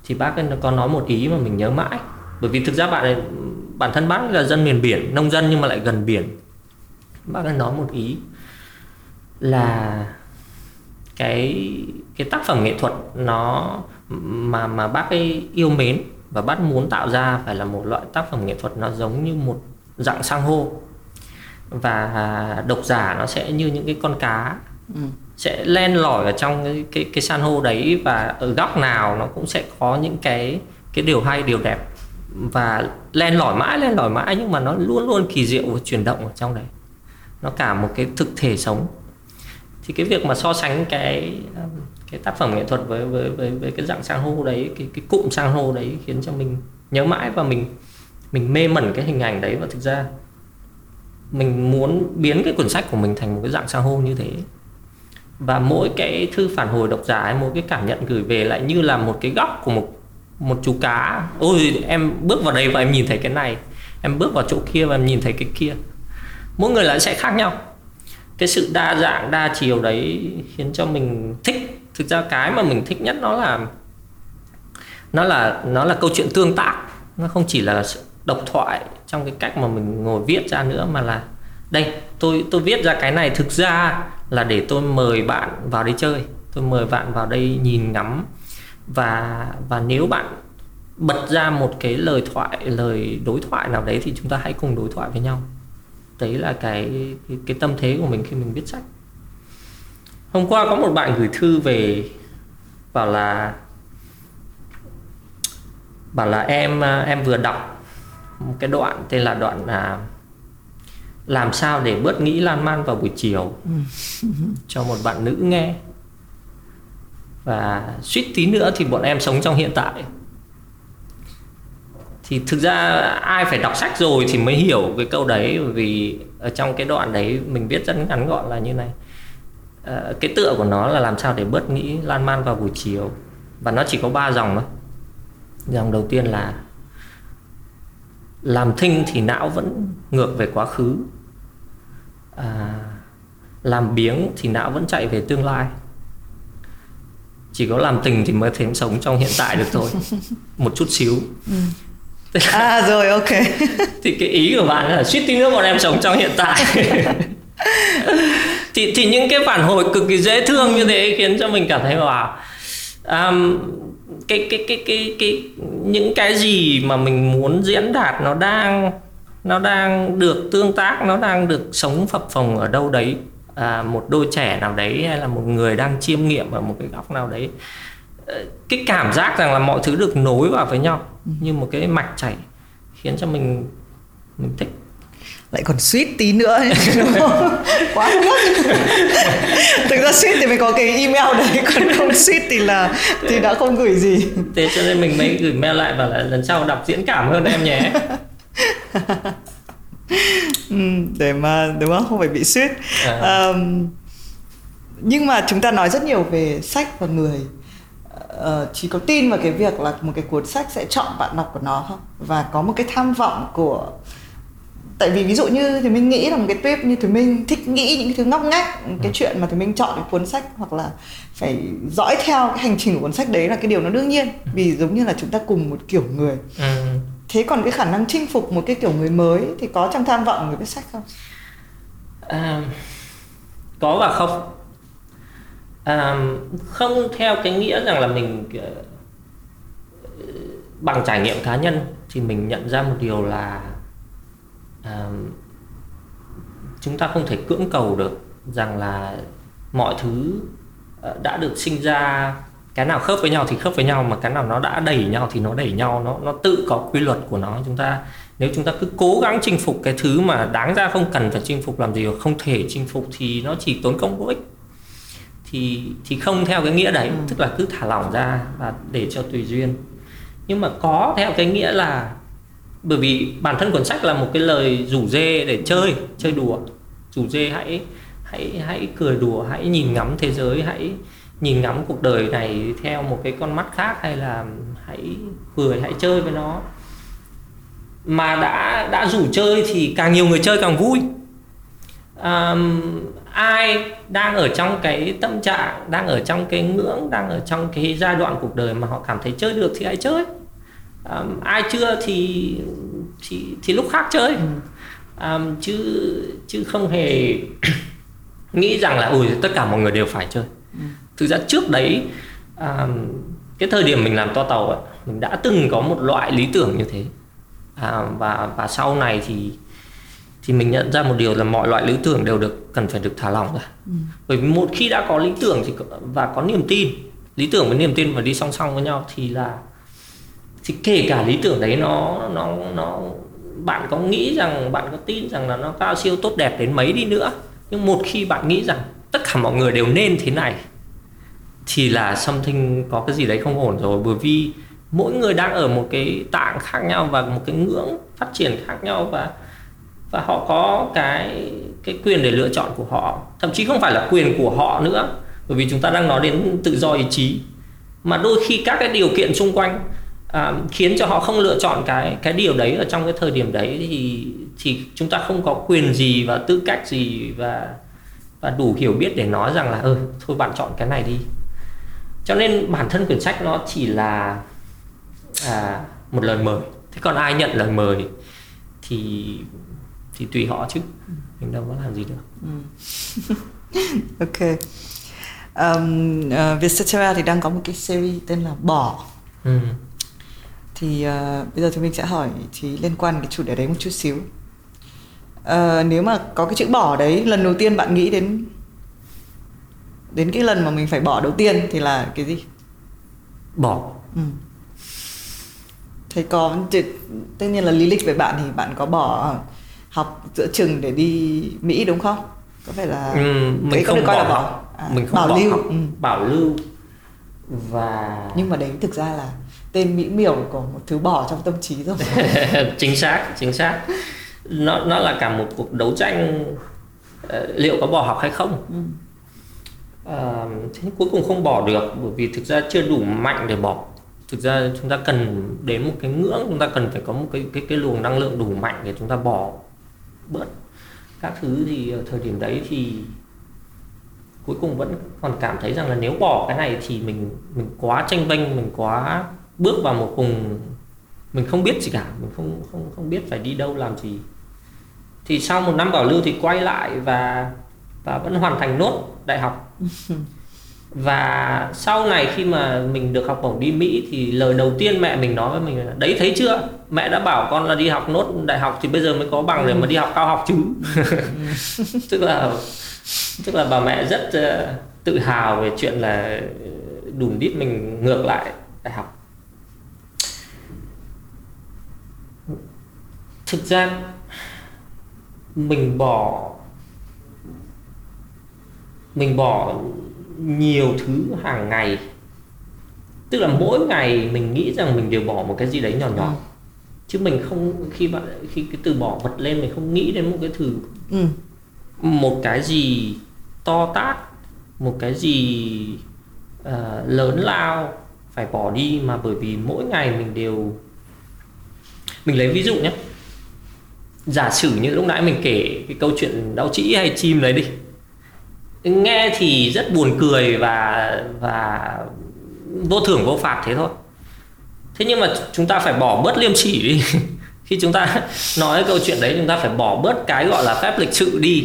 thì bác ấy có nói một ý mà mình nhớ mãi bởi vì thực ra bạn ấy, bản thân bác là dân miền biển nông dân nhưng mà lại gần biển bác ấy nói một ý là cái cái tác phẩm nghệ thuật nó mà mà bác ấy yêu mến và bác muốn tạo ra phải là một loại tác phẩm nghệ thuật nó giống như một dạng san hô. Và độc giả nó sẽ như những cái con cá. Ừ. sẽ len lỏi ở trong cái cái, cái san hô đấy và ở góc nào nó cũng sẽ có những cái cái điều hay điều đẹp. Và len lỏi mãi len lỏi mãi nhưng mà nó luôn luôn kỳ diệu và chuyển động ở trong đấy. Nó cả một cái thực thể sống. Thì cái việc mà so sánh cái cái tác phẩm nghệ thuật với với với, với cái dạng san hô đấy cái cái cụm san hô đấy khiến cho mình nhớ mãi và mình mình mê mẩn cái hình ảnh đấy và thực ra mình muốn biến cái cuốn sách của mình thành một cái dạng san hô như thế. Và mỗi cái thư phản hồi độc giả ấy, mỗi cái cảm nhận gửi về lại như là một cái góc của một một chú cá. Ôi em bước vào đây và em nhìn thấy cái này em bước vào chỗ kia và em nhìn thấy cái kia. Mỗi người lại sẽ khác nhau. Cái sự đa dạng đa chiều đấy khiến cho mình thích. Thực ra cái mà mình thích nhất nó là nó là nó là câu chuyện tương tác. Nó không chỉ là độc thoại trong cái cách mà mình ngồi viết ra nữa mà là đây tôi tôi viết ra cái này thực ra là để tôi mời bạn vào đây chơi tôi mời bạn vào đây nhìn ngắm. Và và nếu bạn bật ra một cái lời thoại lời đối thoại nào đấy thì chúng ta hãy cùng đối thoại với nhau. Đấy là cái cái, cái tâm thế của mình khi mình viết sách. Hôm qua có một bạn gửi thư về bảo là bảo là em em vừa đọc cái đoạn tên là đoạn là làm sao để bớt nghĩ lan man vào buổi chiều cho một bạn nữ nghe. Và suýt tí nữa thì bọn em sống trong hiện tại. Thì thực ra ai phải đọc sách rồi thì mới hiểu cái câu đấy vì ở trong cái đoạn đấy mình viết rất ngắn gọn là như này. À, cái tựa của nó là làm sao để bớt nghĩ lan man vào buổi chiều. Và nó chỉ có ba dòng thôi. Dòng đầu tiên là làm thinh thì não vẫn ngược về quá khứ. À, làm biếng thì não vẫn chạy về tương lai. Chỉ có làm tình thì mới thêm sống trong hiện tại được thôi. Một chút xíu. Ừ. à rồi ok. Thì cái ý của bạn là suýt tí nữa bọn em sống trong hiện tại. Thì thì những cái phản hồi cực kỳ dễ thương như thế khiến cho mình cảm thấy wow um, cái, cái cái cái cái những cái gì mà mình muốn diễn đạt nó đang nó đang được tương tác nó đang được sống phập phồng ở đâu đấy à, một đôi trẻ nào đấy hay là một người đang chiêm nghiệm ở một cái góc nào đấy ờ, cái cảm giác rằng là mọi thứ được nối vào với nhau như một cái mạch chảy khiến cho mình mình thích lại còn suýt tí nữa quá nước thực ra suýt thì mới có cái email đấy còn không suýt thì là thì đã không gửi gì. Thế cho nên mình mới gửi mail lại và là lần sau đọc diễn cảm hơn em nhé. Ừ, để mà đúng không? Không phải bị suýt. À. um, nhưng mà chúng ta nói rất nhiều về sách và người. Uh, chỉ có tin vào cái việc là một cái cuốn sách sẽ chọn bạn đọc của nó không? Và có một cái tham vọng của tại vì ví dụ như thì mình nghĩ là một cái tuyếp như thì mình thích nghĩ những cái thứ ngóc ngách cái ừ. chuyện mà thì mình chọn cái cuốn sách hoặc là phải dõi theo cái hành trình của cuốn sách đấy là cái điều nó đương nhiên ừ. vì giống như là chúng ta cùng một kiểu người ừ. thế còn cái khả năng chinh phục một cái kiểu người mới thì có trong tham vọng người viết sách không à, có và không à, không theo cái nghĩa rằng là mình ờ, bằng trải nghiệm cá nhân thì mình nhận ra một điều là à, chúng ta không thể cưỡng cầu được rằng là mọi thứ ờ, đã được sinh ra cái nào khớp với nhau thì khớp với nhau mà cái nào nó đã đẩy nhau thì nó đẩy nhau nó nó tự có quy luật của nó. Chúng ta nếu chúng ta cứ cố gắng chinh phục cái thứ mà đáng ra không cần phải chinh phục làm gì hoặc không thể chinh phục thì nó chỉ tốn công vô ích. Thì thì không theo cái nghĩa đấy ừ. tức là cứ thả lỏng ra và để cho tùy duyên. Nhưng mà có theo cái nghĩa là bởi vì bản thân cuốn sách là một cái lời rủ dê để chơi chơi đùa. Rủ dê hãy hãy hãy cười đùa hãy nhìn ngắm thế giới hãy nhìn ngắm cuộc đời này theo một cái con mắt khác hay là hãy cười hãy chơi với nó. Mà đã đã rủ chơi thì càng nhiều người chơi càng vui. Um, ai đang ở trong cái tâm trạng đang ở trong cái ngưỡng đang ở trong cái giai đoạn cuộc đời mà họ cảm thấy chơi được thì hãy chơi um, ai chưa thì thì thì lúc khác chơi. Um, chứ chứ không hề nghĩ rằng là ui tất cả mọi người đều phải chơi. Thực ra trước đấy um, cái thời điểm mình làm to tàu ấy, mình đã từng có một loại lý tưởng như thế. À, và và sau này thì thì mình nhận ra một điều là mọi loại lý tưởng đều được cần phải được thả lỏng ra. Ừ. bởi vì một khi đã có lý tưởng thì và có niềm tin lý tưởng với niềm tin và đi song song với nhau thì là thì kể cả lý tưởng đấy nó nó nó, bạn có nghĩ rằng, bạn có tin rằng là nó cao siêu tốt đẹp đến mấy đi nữa? Nhưng một khi bạn nghĩ rằng tất cả mọi người đều nên thế này, thì là something có cái gì đấy không ổn rồi. Bởi vì mỗi người đang ở một cái tạng khác nhau và một cái ngưỡng phát triển khác nhau và và họ có cái cái quyền để lựa chọn của họ. Thậm chí không phải là quyền của họ nữa, bởi vì chúng ta đang nói đến tự do ý chí. Mà đôi khi các cái điều kiện xung quanh à, khiến cho họ không lựa chọn cái cái điều đấy ở trong cái thời điểm đấy thì thì chúng ta không có quyền gì và tư cách gì và và đủ hiểu biết để nói rằng là ơ ừ, thôi bạn chọn cái này đi. Cho nên bản thân quyển sách nó chỉ là à, một lời mời. Thế còn ai nhận lời mời thì thì tùy họ chứ. Mình đâu có làm gì được. Ừ. ok. Um, uh, Vietcetera thì đang có một cái series tên là bỏ. Ừ thì uh, bây giờ thì mình sẽ hỏi thì liên quan cái chủ đề đấy một chút xíu. Uh, nếu mà có cái chữ bỏ đấy lần đầu tiên bạn nghĩ đến đến cái lần mà mình phải bỏ đầu tiên thì là cái gì? Bỏ. Ừ. thế có tất nhiên là lý lịch về bạn thì bạn có bỏ học giữa chừng để đi mỹ đúng không? Có phải là ừ, mình không coi bỏ, là bỏ. à, mình không bảo bỏ lưu. học, ừ. bảo lưu và nhưng mà đấy thực ra là tên mỹ miều của một thứ bỏ trong tâm trí rồi. Chính xác chính xác. Nó nó là cả một cuộc đấu tranh uh, liệu có bỏ học hay không. Ừ. uh, thế cuối cùng không bỏ được bởi vì thực ra chưa đủ mạnh để bỏ. Thực ra chúng ta cần đến một cái ngưỡng chúng ta cần phải có một cái cái cái luồng năng lượng đủ mạnh để chúng ta bỏ bớt các thứ. Thì ở thời điểm đấy thì cuối cùng vẫn còn cảm thấy rằng là nếu bỏ cái này thì mình mình quá tranh vinh mình quá bước vào một vùng mình không biết gì cả mình không không không biết phải đi đâu làm gì. Thì sau một năm bảo lưu thì quay lại và và vẫn hoàn thành nốt đại học. Và sau này khi mà mình được học bổng đi Mỹ thì lời đầu tiên mẹ mình nói với mình là đấy thấy chưa? Mẹ đã bảo con là đi học nốt đại học thì bây giờ mới có bằng để mà đi học cao học chứ. Tức là tức là bà mẹ rất uh, tự hào về chuyện là đùn đít mình ngược lại đại học thực ra mình bỏ mình bỏ nhiều thứ hàng ngày tức là mỗi ngày mình nghĩ rằng mình đều bỏ một cái gì đấy nhỏ nhỏ ừ. chứ mình không khi bạn khi cái từ bỏ vật lên mình không nghĩ đến một cái thứ ừ. một cái gì to tát một cái gì uh, lớn lao phải bỏ đi mà bởi vì mỗi ngày mình đều mình lấy ví dụ nhé giả sử như lúc nãy mình kể cái câu chuyện đau trĩ hay chim đấy đi. Nghe thì rất buồn cười và và vô thưởng vô phạt thế thôi. Thế nhưng mà chúng ta phải bỏ bớt liêm chỉ đi. Khi chúng ta nói câu chuyện đấy chúng ta phải bỏ bớt cái gọi là phép lịch sự đi.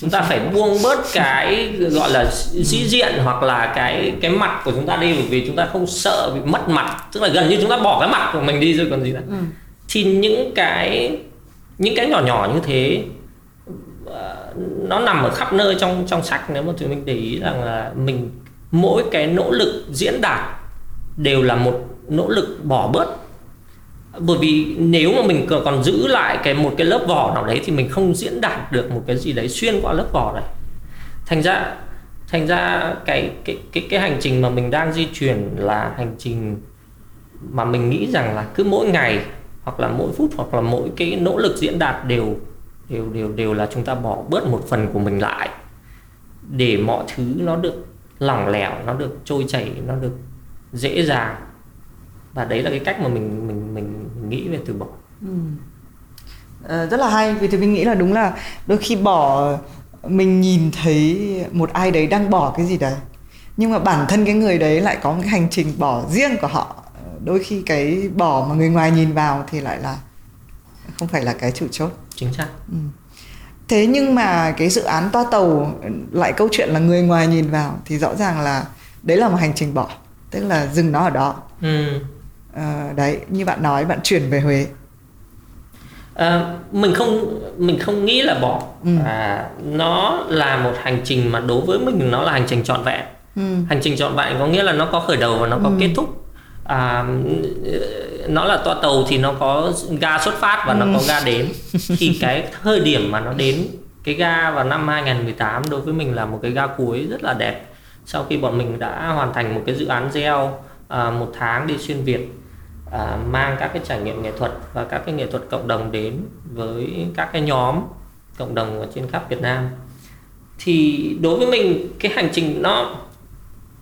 Chúng ta phải buông bớt cái gọi là sĩ diện hoặc là cái cái mặt của chúng ta đi bởi vì chúng ta không sợ bị mất mặt. Tức là gần như chúng ta bỏ cái mặt của mình đi rồi còn gì nữa. Ừ. thì những cái những cái nhỏ nhỏ như thế ờ, nó nằm ở khắp nơi trong trong sách. Nếu mà chúng mình để ý rằng là mình, mỗi cái nỗ lực diễn đạt đều là một nỗ lực bỏ bớt. Bởi vì nếu mà mình còn giữ lại cái một cái lớp vỏ nào đấy thì mình không diễn đạt được một cái gì đấy xuyên qua lớp vỏ này thành ra thành ra cái cái cái cái hành trình mà mình đang di chuyển là hành trình mà mình nghĩ rằng là cứ mỗi ngày hoặc là mỗi phút hoặc là mỗi cái nỗ lực diễn đạt đều đều đều đều là chúng ta bỏ bớt một phần của mình lại để mọi thứ nó được lỏng lẻo nó được trôi chảy nó được dễ dàng. Và đấy là cái cách mà mình mình mình, mình nghĩ về từ bỏ. Ừ. à, rất là hay vì thì mình nghĩ là đúng là đôi khi bỏ mình nhìn thấy một ai đấy đang bỏ cái gì đấy nhưng mà bản thân cái người đấy lại có một cái hành trình bỏ riêng của họ đôi khi cái bỏ mà người ngoài nhìn vào thì lại là không phải là cái chủ chốt chính xác ừ. thế nhưng mà cái dự án toa tàu lại câu chuyện là người ngoài nhìn vào thì rõ ràng là đấy là một hành trình bỏ tức là dừng nó ở đó ừ. à, đấy như bạn nói bạn chuyển về huế à, mình không mình không nghĩ là bỏ ừ. à, nó là một hành trình mà đối với mình nó là hành trình trọn vẹn ừ. hành trình trọn vẹn có nghĩa là nó có khởi đầu và nó có ừ. kết thúc à, nó là toa tàu thì nó có ga xuất phát và ừ. nó có ga đến. Thì cái thời điểm mà nó đến cái ga vào năm 2018 đối với mình là một cái ga cuối rất là đẹp. Sau khi bọn mình đã hoàn thành một cái dự án gieo à, một tháng đi xuyên Việt à, mang các cái trải nghiệm nghệ thuật và các cái nghệ thuật cộng đồng đến với các cái nhóm cộng đồng ở trên khắp Việt Nam. Thì đối với mình cái hành trình nó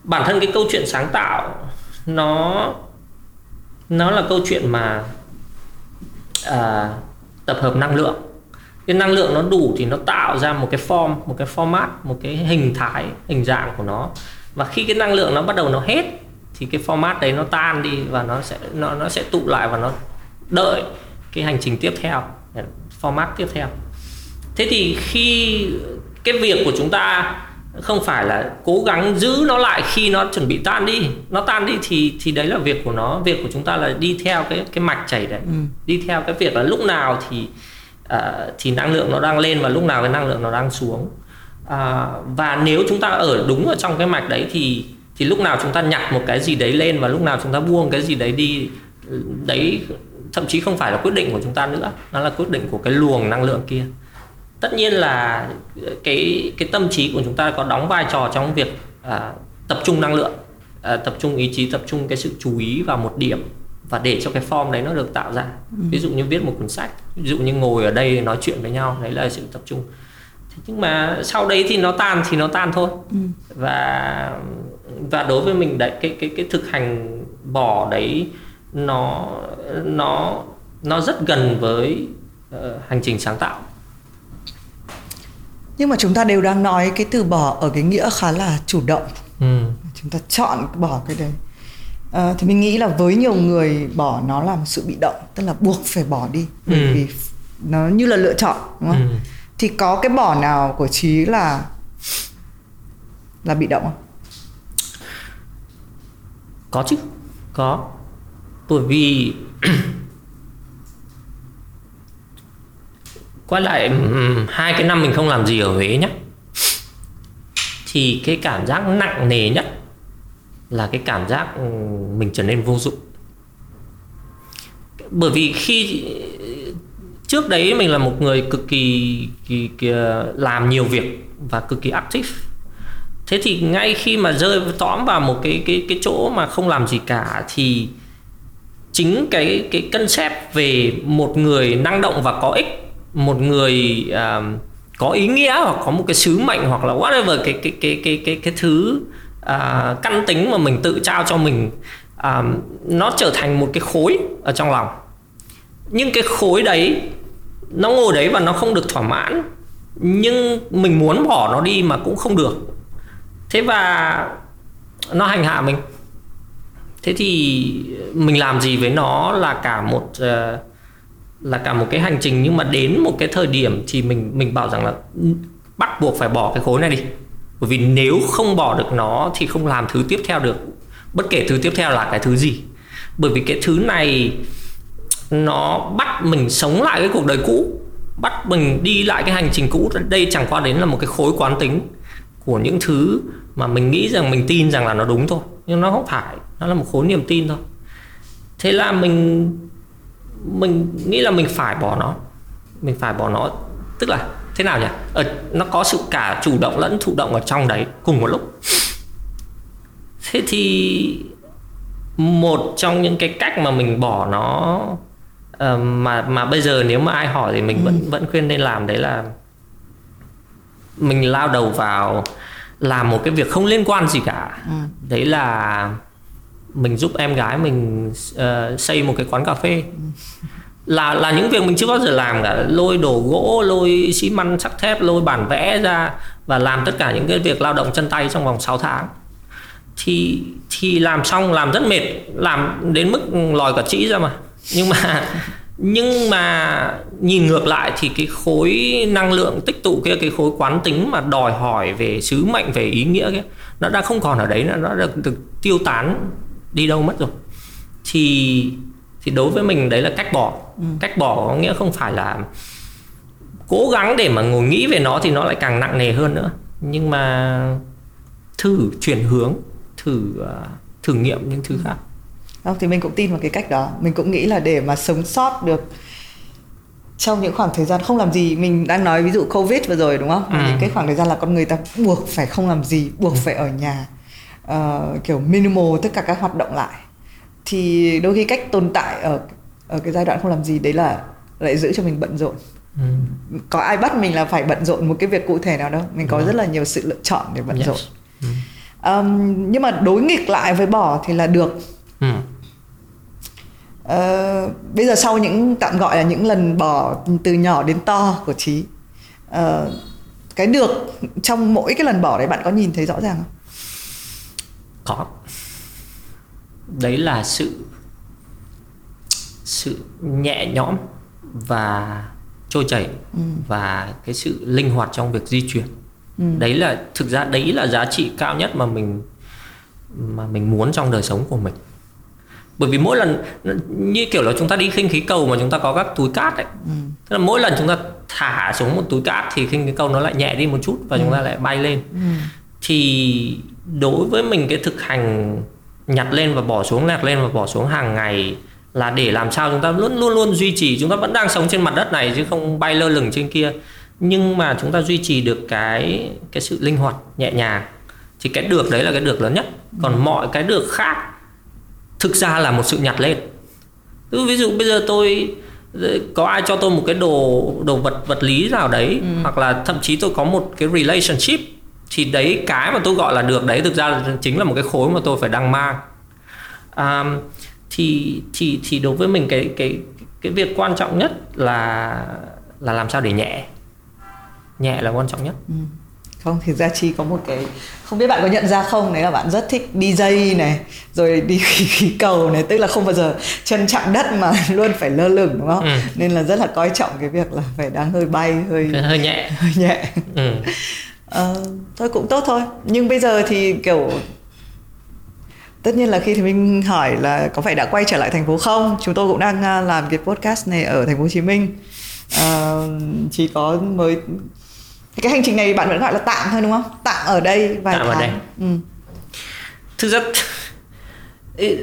bản thân cái câu chuyện sáng tạo nó nó là câu chuyện mà à, tập hợp năng lượng. Cái năng lượng nó đủ thì nó tạo ra một cái form một cái format một cái hình thái hình dạng của nó. Và khi cái năng lượng nó bắt đầu nó hết thì cái format đấy nó tan đi và nó sẽ nó nó sẽ tụ lại và nó đợi cái hành trình tiếp theo format tiếp theo. Thế thì khi cái việc của chúng ta không phải là cố gắng giữ nó lại khi nó chuẩn bị tan đi. Nó tan đi thì thì đấy là việc của nó. Việc của chúng ta là đi theo cái cái mạch chảy đấy. Ừ. đi theo cái việc là lúc nào thì uh, thì năng lượng nó đang lên và lúc nào cái năng lượng nó đang xuống. Uh, và nếu chúng ta ở đúng ở trong cái mạch đấy thì thì lúc nào chúng ta nhặt một cái gì đấy lên và lúc nào chúng ta buông cái gì đấy đi đấy thậm chí không phải là quyết định của chúng ta nữa. Nó là quyết định của cái luồng năng lượng kia tất nhiên là cái cái tâm trí của chúng ta có đóng vai trò trong việc à, tập trung năng lượng à, tập trung ý chí tập trung cái sự chú ý vào một điểm và để cho cái form đấy nó được tạo ra ừ. ví dụ như viết một cuốn sách ví dụ như ngồi ở đây nói chuyện với nhau đấy là sự tập trung thế nhưng mà sau đấy thì nó tan thì nó tan thôi ừ. và và đối với mình đấy cái cái cái thực hành bỏ đấy nó nó nó rất gần với uh, hành trình sáng tạo nhưng mà chúng ta đều đang nói cái từ bỏ ở cái nghĩa khá là chủ động ừ. chúng ta chọn bỏ cái đấy à, thì mình nghĩ là với nhiều người bỏ nó là một sự bị động tức là buộc phải bỏ đi bởi ừ. vì nó như là lựa chọn đúng không ừ. thì có cái bỏ nào của trí là là bị động không có chứ có bởi vì quay lại hai cái năm mình không làm gì ở Huế nhé thì cái cảm giác nặng nề nhất là cái cảm giác mình trở nên vô dụng. Bởi vì khi trước đấy mình là một người cực kỳ, kỳ, kỳ ờ, làm nhiều việc và cực kỳ active. Thế thì ngay khi mà rơi tõm vào một cái cái cái chỗ mà không làm gì cả thì chính cái cái concept về một người năng động và có ích một người uh, có ý nghĩa hoặc có một cái sứ mệnh hoặc là whatever cái cái cái cái cái cái thứ uh, căn tính mà mình tự trao cho mình uh, nó trở thành một cái khối ở trong lòng. Nhưng cái khối đấy nó ngồi đấy và nó không được thỏa mãn nhưng mình muốn bỏ nó đi mà cũng không được. Thế và nó hành hạ mình. Thế thì mình làm gì với nó là cả một uh, là cả một cái hành trình, nhưng mà đến một cái thời điểm thì mình mình bảo rằng là bắt buộc phải bỏ cái khối này đi. Bởi vì nếu không bỏ được nó thì không làm thứ tiếp theo được. Bất kể thứ tiếp theo là cái thứ gì. Bởi vì cái thứ này nó bắt mình sống lại cái cuộc đời cũ, bắt mình đi lại cái hành trình cũ. Đây chẳng qua đến là một cái khối quán tính của những thứ mà mình nghĩ rằng, mình tin rằng là nó đúng thôi. Nhưng nó không phải, nó là một khối niềm tin thôi. Thế là mình mình nghĩ là mình phải bỏ nó mình phải bỏ nó tức là thế nào nhỉ ở nó có sự cả chủ động lẫn thụ động ở trong đấy cùng một lúc thế thì một trong những cái cách mà mình bỏ nó uh, mà mà bây giờ nếu mà ai hỏi thì mình ừ. vẫn vẫn khuyên nên làm đấy là mình lao đầu vào làm một cái việc không liên quan gì cả ừ. đấy là mình giúp em gái mình uh, xây một cái quán cà phê. Là là những việc mình chưa bao giờ làm cả. Lôi đồ gỗ lôi xi măng sắt thép lôi bản vẽ ra và làm tất cả những cái việc lao động chân tay trong vòng 6 tháng. Thì thì làm xong làm rất mệt. Làm đến mức lòi cả chỉ ra mà. Nhưng mà nhưng mà nhìn ngược lại thì cái khối năng lượng tích tụ kia cái khối quán tính mà đòi hỏi về sứ mệnh về ý nghĩa kia nó đã không còn ở đấy nữa. Nó đã được tiêu tán đi đâu mất rồi. Thì thì đối với mình đấy là cách bỏ. Ừ. cách bỏ có nghĩa không phải là cố gắng để mà ngồi nghĩ về nó thì nó lại càng nặng nề hơn nữa. Nhưng mà thử chuyển hướng thử uh, thử nghiệm những thứ khác. Không thì mình cũng tin vào cái cách đó. Mình cũng nghĩ là để mà sống sót được trong những khoảng thời gian không làm gì. Mình đang nói ví dụ covid vừa rồi đúng không? Ừ. những cái khoảng thời gian là con người ta buộc phải không làm gì buộc phải ở nhà uh, kiểu minimal tất cả các hoạt động lại thì đôi khi cách tồn tại ở ở cái giai đoạn không làm gì đấy là lại giữ cho mình bận rộn ừ. có ai bắt mình là phải bận rộn một cái việc cụ thể nào đâu mình có ừ. rất là nhiều sự lựa chọn để bận yes. rộn ừ. um, nhưng mà đối nghịch lại với bỏ thì là được ừ. uh, bây giờ sau những tạm gọi là những lần bỏ từ nhỏ đến to của trí uh, cái được trong mỗi cái lần bỏ đấy bạn có nhìn thấy rõ ràng không có đấy là sự sự nhẹ nhõm và trôi chảy ừ. và cái sự linh hoạt trong việc di chuyển ừ. đấy là thực ra đấy là giá trị cao nhất mà mình mà mình muốn trong đời sống của mình bởi vì mỗi lần như kiểu là chúng ta đi khinh khí cầu mà chúng ta có các túi cát ấy ừ. tức là mỗi lần chúng ta thả xuống một túi cát thì khinh khí cầu nó lại nhẹ đi một chút và ừ. chúng ta lại bay lên ừ. thì đối với mình cái thực hành nhặt lên và bỏ xuống nhặt lên và bỏ xuống hàng ngày là để làm sao chúng ta luôn luôn luôn duy trì. Chúng ta vẫn đang sống trên mặt đất này chứ không bay lơ lửng trên kia. Nhưng mà chúng ta duy trì được cái cái sự linh hoạt nhẹ nhàng. Thì cái được đấy là cái được lớn nhất. Còn ừ. mọi cái được khác thực ra là một sự nhặt lên. Ví dụ bây giờ tôi có ai cho tôi một cái đồ đồ vật vật lý nào đấy ừ. hoặc là thậm chí tôi có một cái relationship thì đấy cái mà tôi gọi là được đấy thực ra là chính là một cái khối mà tôi phải đang mang. À, thì thì thì đối với mình cái cái cái việc quan trọng nhất là là làm sao để nhẹ. Nhẹ là quan trọng nhất. Ừ. không thì gia chi có một cái không biết bạn có nhận ra không đấy là bạn rất thích đi dây này rồi đi khí, khí cầu này tức là không bao giờ chân chạm đất mà luôn phải lơ lửng đúng không? Ừ. nên là rất là coi trọng cái việc là phải đang hơi bay hơi hơi nhẹ. hơi nhẹ. Ừ uh, thôi cũng tốt thôi. Nhưng bây giờ thì kiểu tất nhiên là khi thì mình hỏi là có phải đã quay trở lại thành phố không? Chúng tôi cũng đang à, làm cái podcast này ở thành phố hồ chí minh. À, chỉ có mới cái hành trình này bạn vẫn gọi là tạm thôi đúng không? Tạm ở đây vài tạm tháng. ở đây. Ừ. thực ra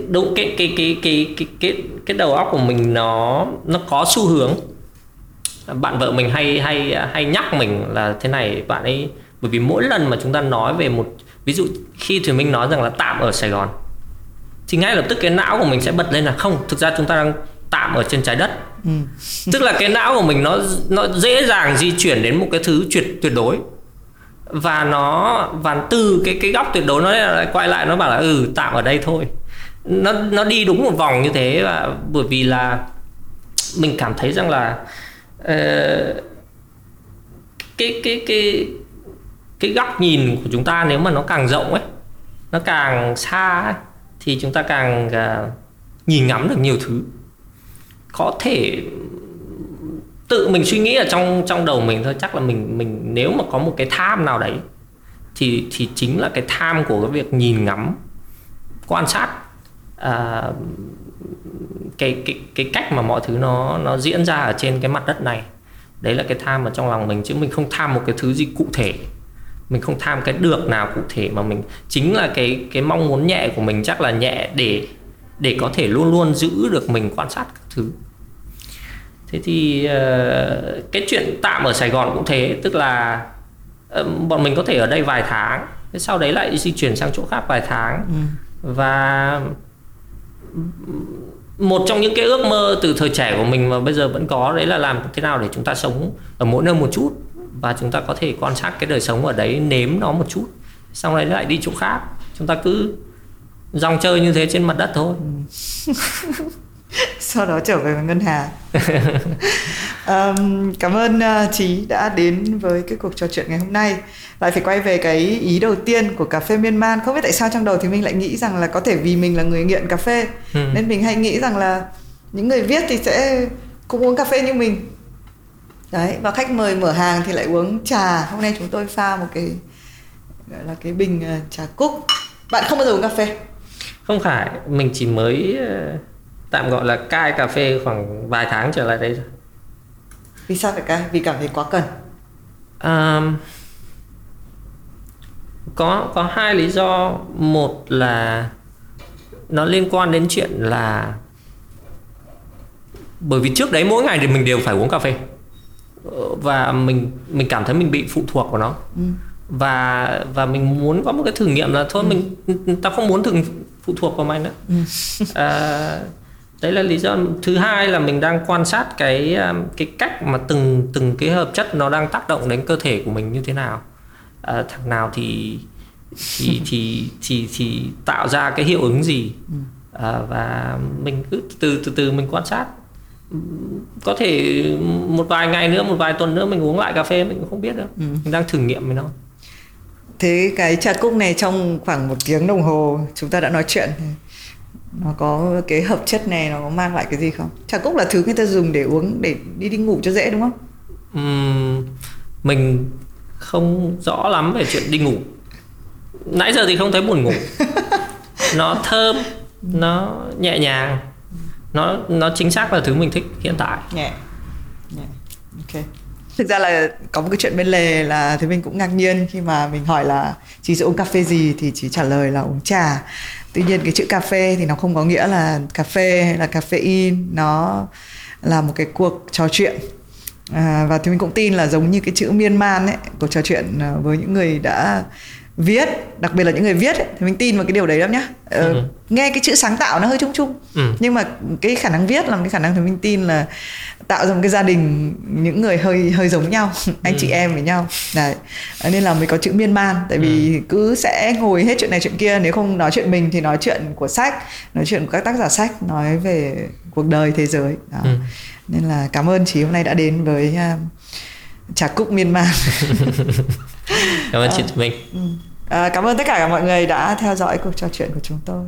đúng cái cái cái cái cái cái cái đầu óc của mình nó nó có xu hướng. Bạn vợ mình hay hay hay nhắc mình là thế này bạn ấy bởi vì mỗi lần mà chúng ta nói về một ví dụ khi thì mình nói rằng là tạm ở Sài Gòn thì ngay lập tức cái não của mình sẽ bật lên là không thực ra chúng ta đang tạm ở trên trái đất. Ừ. tức là cái não của mình nó nó dễ dàng di chuyển đến một cái thứ tuyệt tuyệt đối. Và nó và từ cái cái góc tuyệt đối nó lại quay lại nó bảo là ừ tạm ở đây thôi. Nó nó đi đúng một vòng như thế và bởi vì là mình cảm thấy rằng là uh, cái cái cái cái góc nhìn của chúng ta nếu mà nó càng rộng ấy nó càng xa ấy, thì chúng ta càng uh, nhìn ngắm được nhiều thứ. Có thể tự mình suy nghĩ ở trong trong đầu mình thôi chắc là mình mình nếu mà có một cái tham nào đấy thì thì chính là cái tham của cái việc nhìn ngắm quan sát à, cái cái cái cách mà mọi thứ nó nó diễn ra ở trên cái mặt đất này. Đấy là cái tham ở trong lòng mình chứ mình không tham một cái thứ gì cụ thể mình không tham cái được nào cụ thể mà mình chính là cái cái mong muốn nhẹ của mình chắc là nhẹ để để có thể luôn luôn giữ được mình quan sát các thứ. Thế thì uh, cái chuyện tạm ở Sài Gòn cũng thế tức là uh, bọn mình có thể ở đây vài tháng thế sau đấy lại di chuyển sang chỗ khác vài tháng. Ừ. và một trong những cái ước mơ từ thời trẻ của mình mà bây giờ vẫn có đấy là làm thế nào để chúng ta sống ở mỗi nơi một chút và chúng ta có thể quan sát cái đời sống ở đấy nếm nó một chút. Xong đấy lại đi chỗ khác. Chúng ta cứ dòng chơi như thế trên mặt đất thôi. Sau đó trở về với ngân hàng. Um, cảm ơn uh, trí đã đến với cái cuộc trò chuyện ngày hôm nay. Lại phải quay về cái ý đầu tiên của cà phê miên man không biết tại sao trong đầu thì mình lại nghĩ rằng là có thể vì mình là người nghiện cà phê ừ. nên mình hay nghĩ rằng là những người viết thì sẽ cũng uống cà phê như mình đấy và khách mời mở hàng thì lại uống trà. Hôm nay chúng tôi pha một cái gọi là cái bình uh, trà cúc. Bạn không bao giờ uống cà phê? Không phải mình chỉ mới uh, tạm gọi là cai cà phê khoảng vài tháng trở lại đây rồi vì sao phải cai? Vì cảm thấy quá cần. Um, có có hai lý do. Một là nó liên quan đến chuyện là bởi vì trước đấy mỗi ngày thì mình đều phải uống cà phê và mình mình cảm thấy mình bị phụ thuộc vào nó ừ. và và mình muốn có một cái thử nghiệm là thôi ừ. mình ta không muốn thường phụ thuộc vào mày nữa ừ. à, đấy là lý do thứ hai là mình đang quan sát cái um, cái cách mà từng từng cái hợp chất nó đang tác động đến cơ thể của mình như thế nào à, thằng nào thì thì thì thì thì tạo ra cái hiệu ứng gì à, và mình cứ từ từ từ mình quan sát có thể một vài ngày nữa một vài tuần nữa mình uống lại cà phê mình cũng không biết đâu. Ừ. mình đang thử nghiệm với nó. Thế cái trà cúc này trong khoảng một tiếng đồng hồ chúng ta đã nói chuyện. Nó có cái hợp chất này nó có mang lại cái gì không? Trà cúc là thứ người ta dùng để uống để đi đi ngủ cho dễ đúng không? Uhm, mình không rõ lắm về chuyện đi ngủ. Nãy giờ thì không thấy buồn ngủ. Nó thơm nó nhẹ nhàng nó nó chính xác là thứ mình thích hiện tại. Nhẹ. Nhẹ. Ok. Thực ra là có một cái chuyện bên lề là thì mình cũng ngạc nhiên khi mà mình hỏi là chị sẽ uống cà phê gì thì chị trả lời là uống trà. Tuy nhiên cái chữ cà phê thì nó không có nghĩa là cà phê hay là caffeine. Nó là một cái cuộc trò chuyện. À, và thì mình cũng tin là giống như cái chữ miên man ấy cuộc trò chuyện à, với những người đã viết đặc biệt là những người viết ấy, thì mình tin vào cái điều đấy lắm nhá ờ, ừ. nghe cái chữ sáng tạo nó hơi chung chung ừ. nhưng mà cái khả năng viết là cái khả năng thì mình tin là tạo ra một cái gia đình những người hơi hơi giống nhau anh ừ. chị em với nhau đấy nên là mới có chữ miên man tại vì ừ. cứ sẽ ngồi hết chuyện này chuyện kia nếu không nói chuyện mình thì nói chuyện của sách nói chuyện của các tác giả sách nói về cuộc đời thế giới đó. Ừ. nên là cảm ơn chị hôm nay đã đến với uh, trà cúc miên man cảm ơn chị Minh à, cảm ơn tất cả mọi người đã theo dõi cuộc trò chuyện của chúng tôi.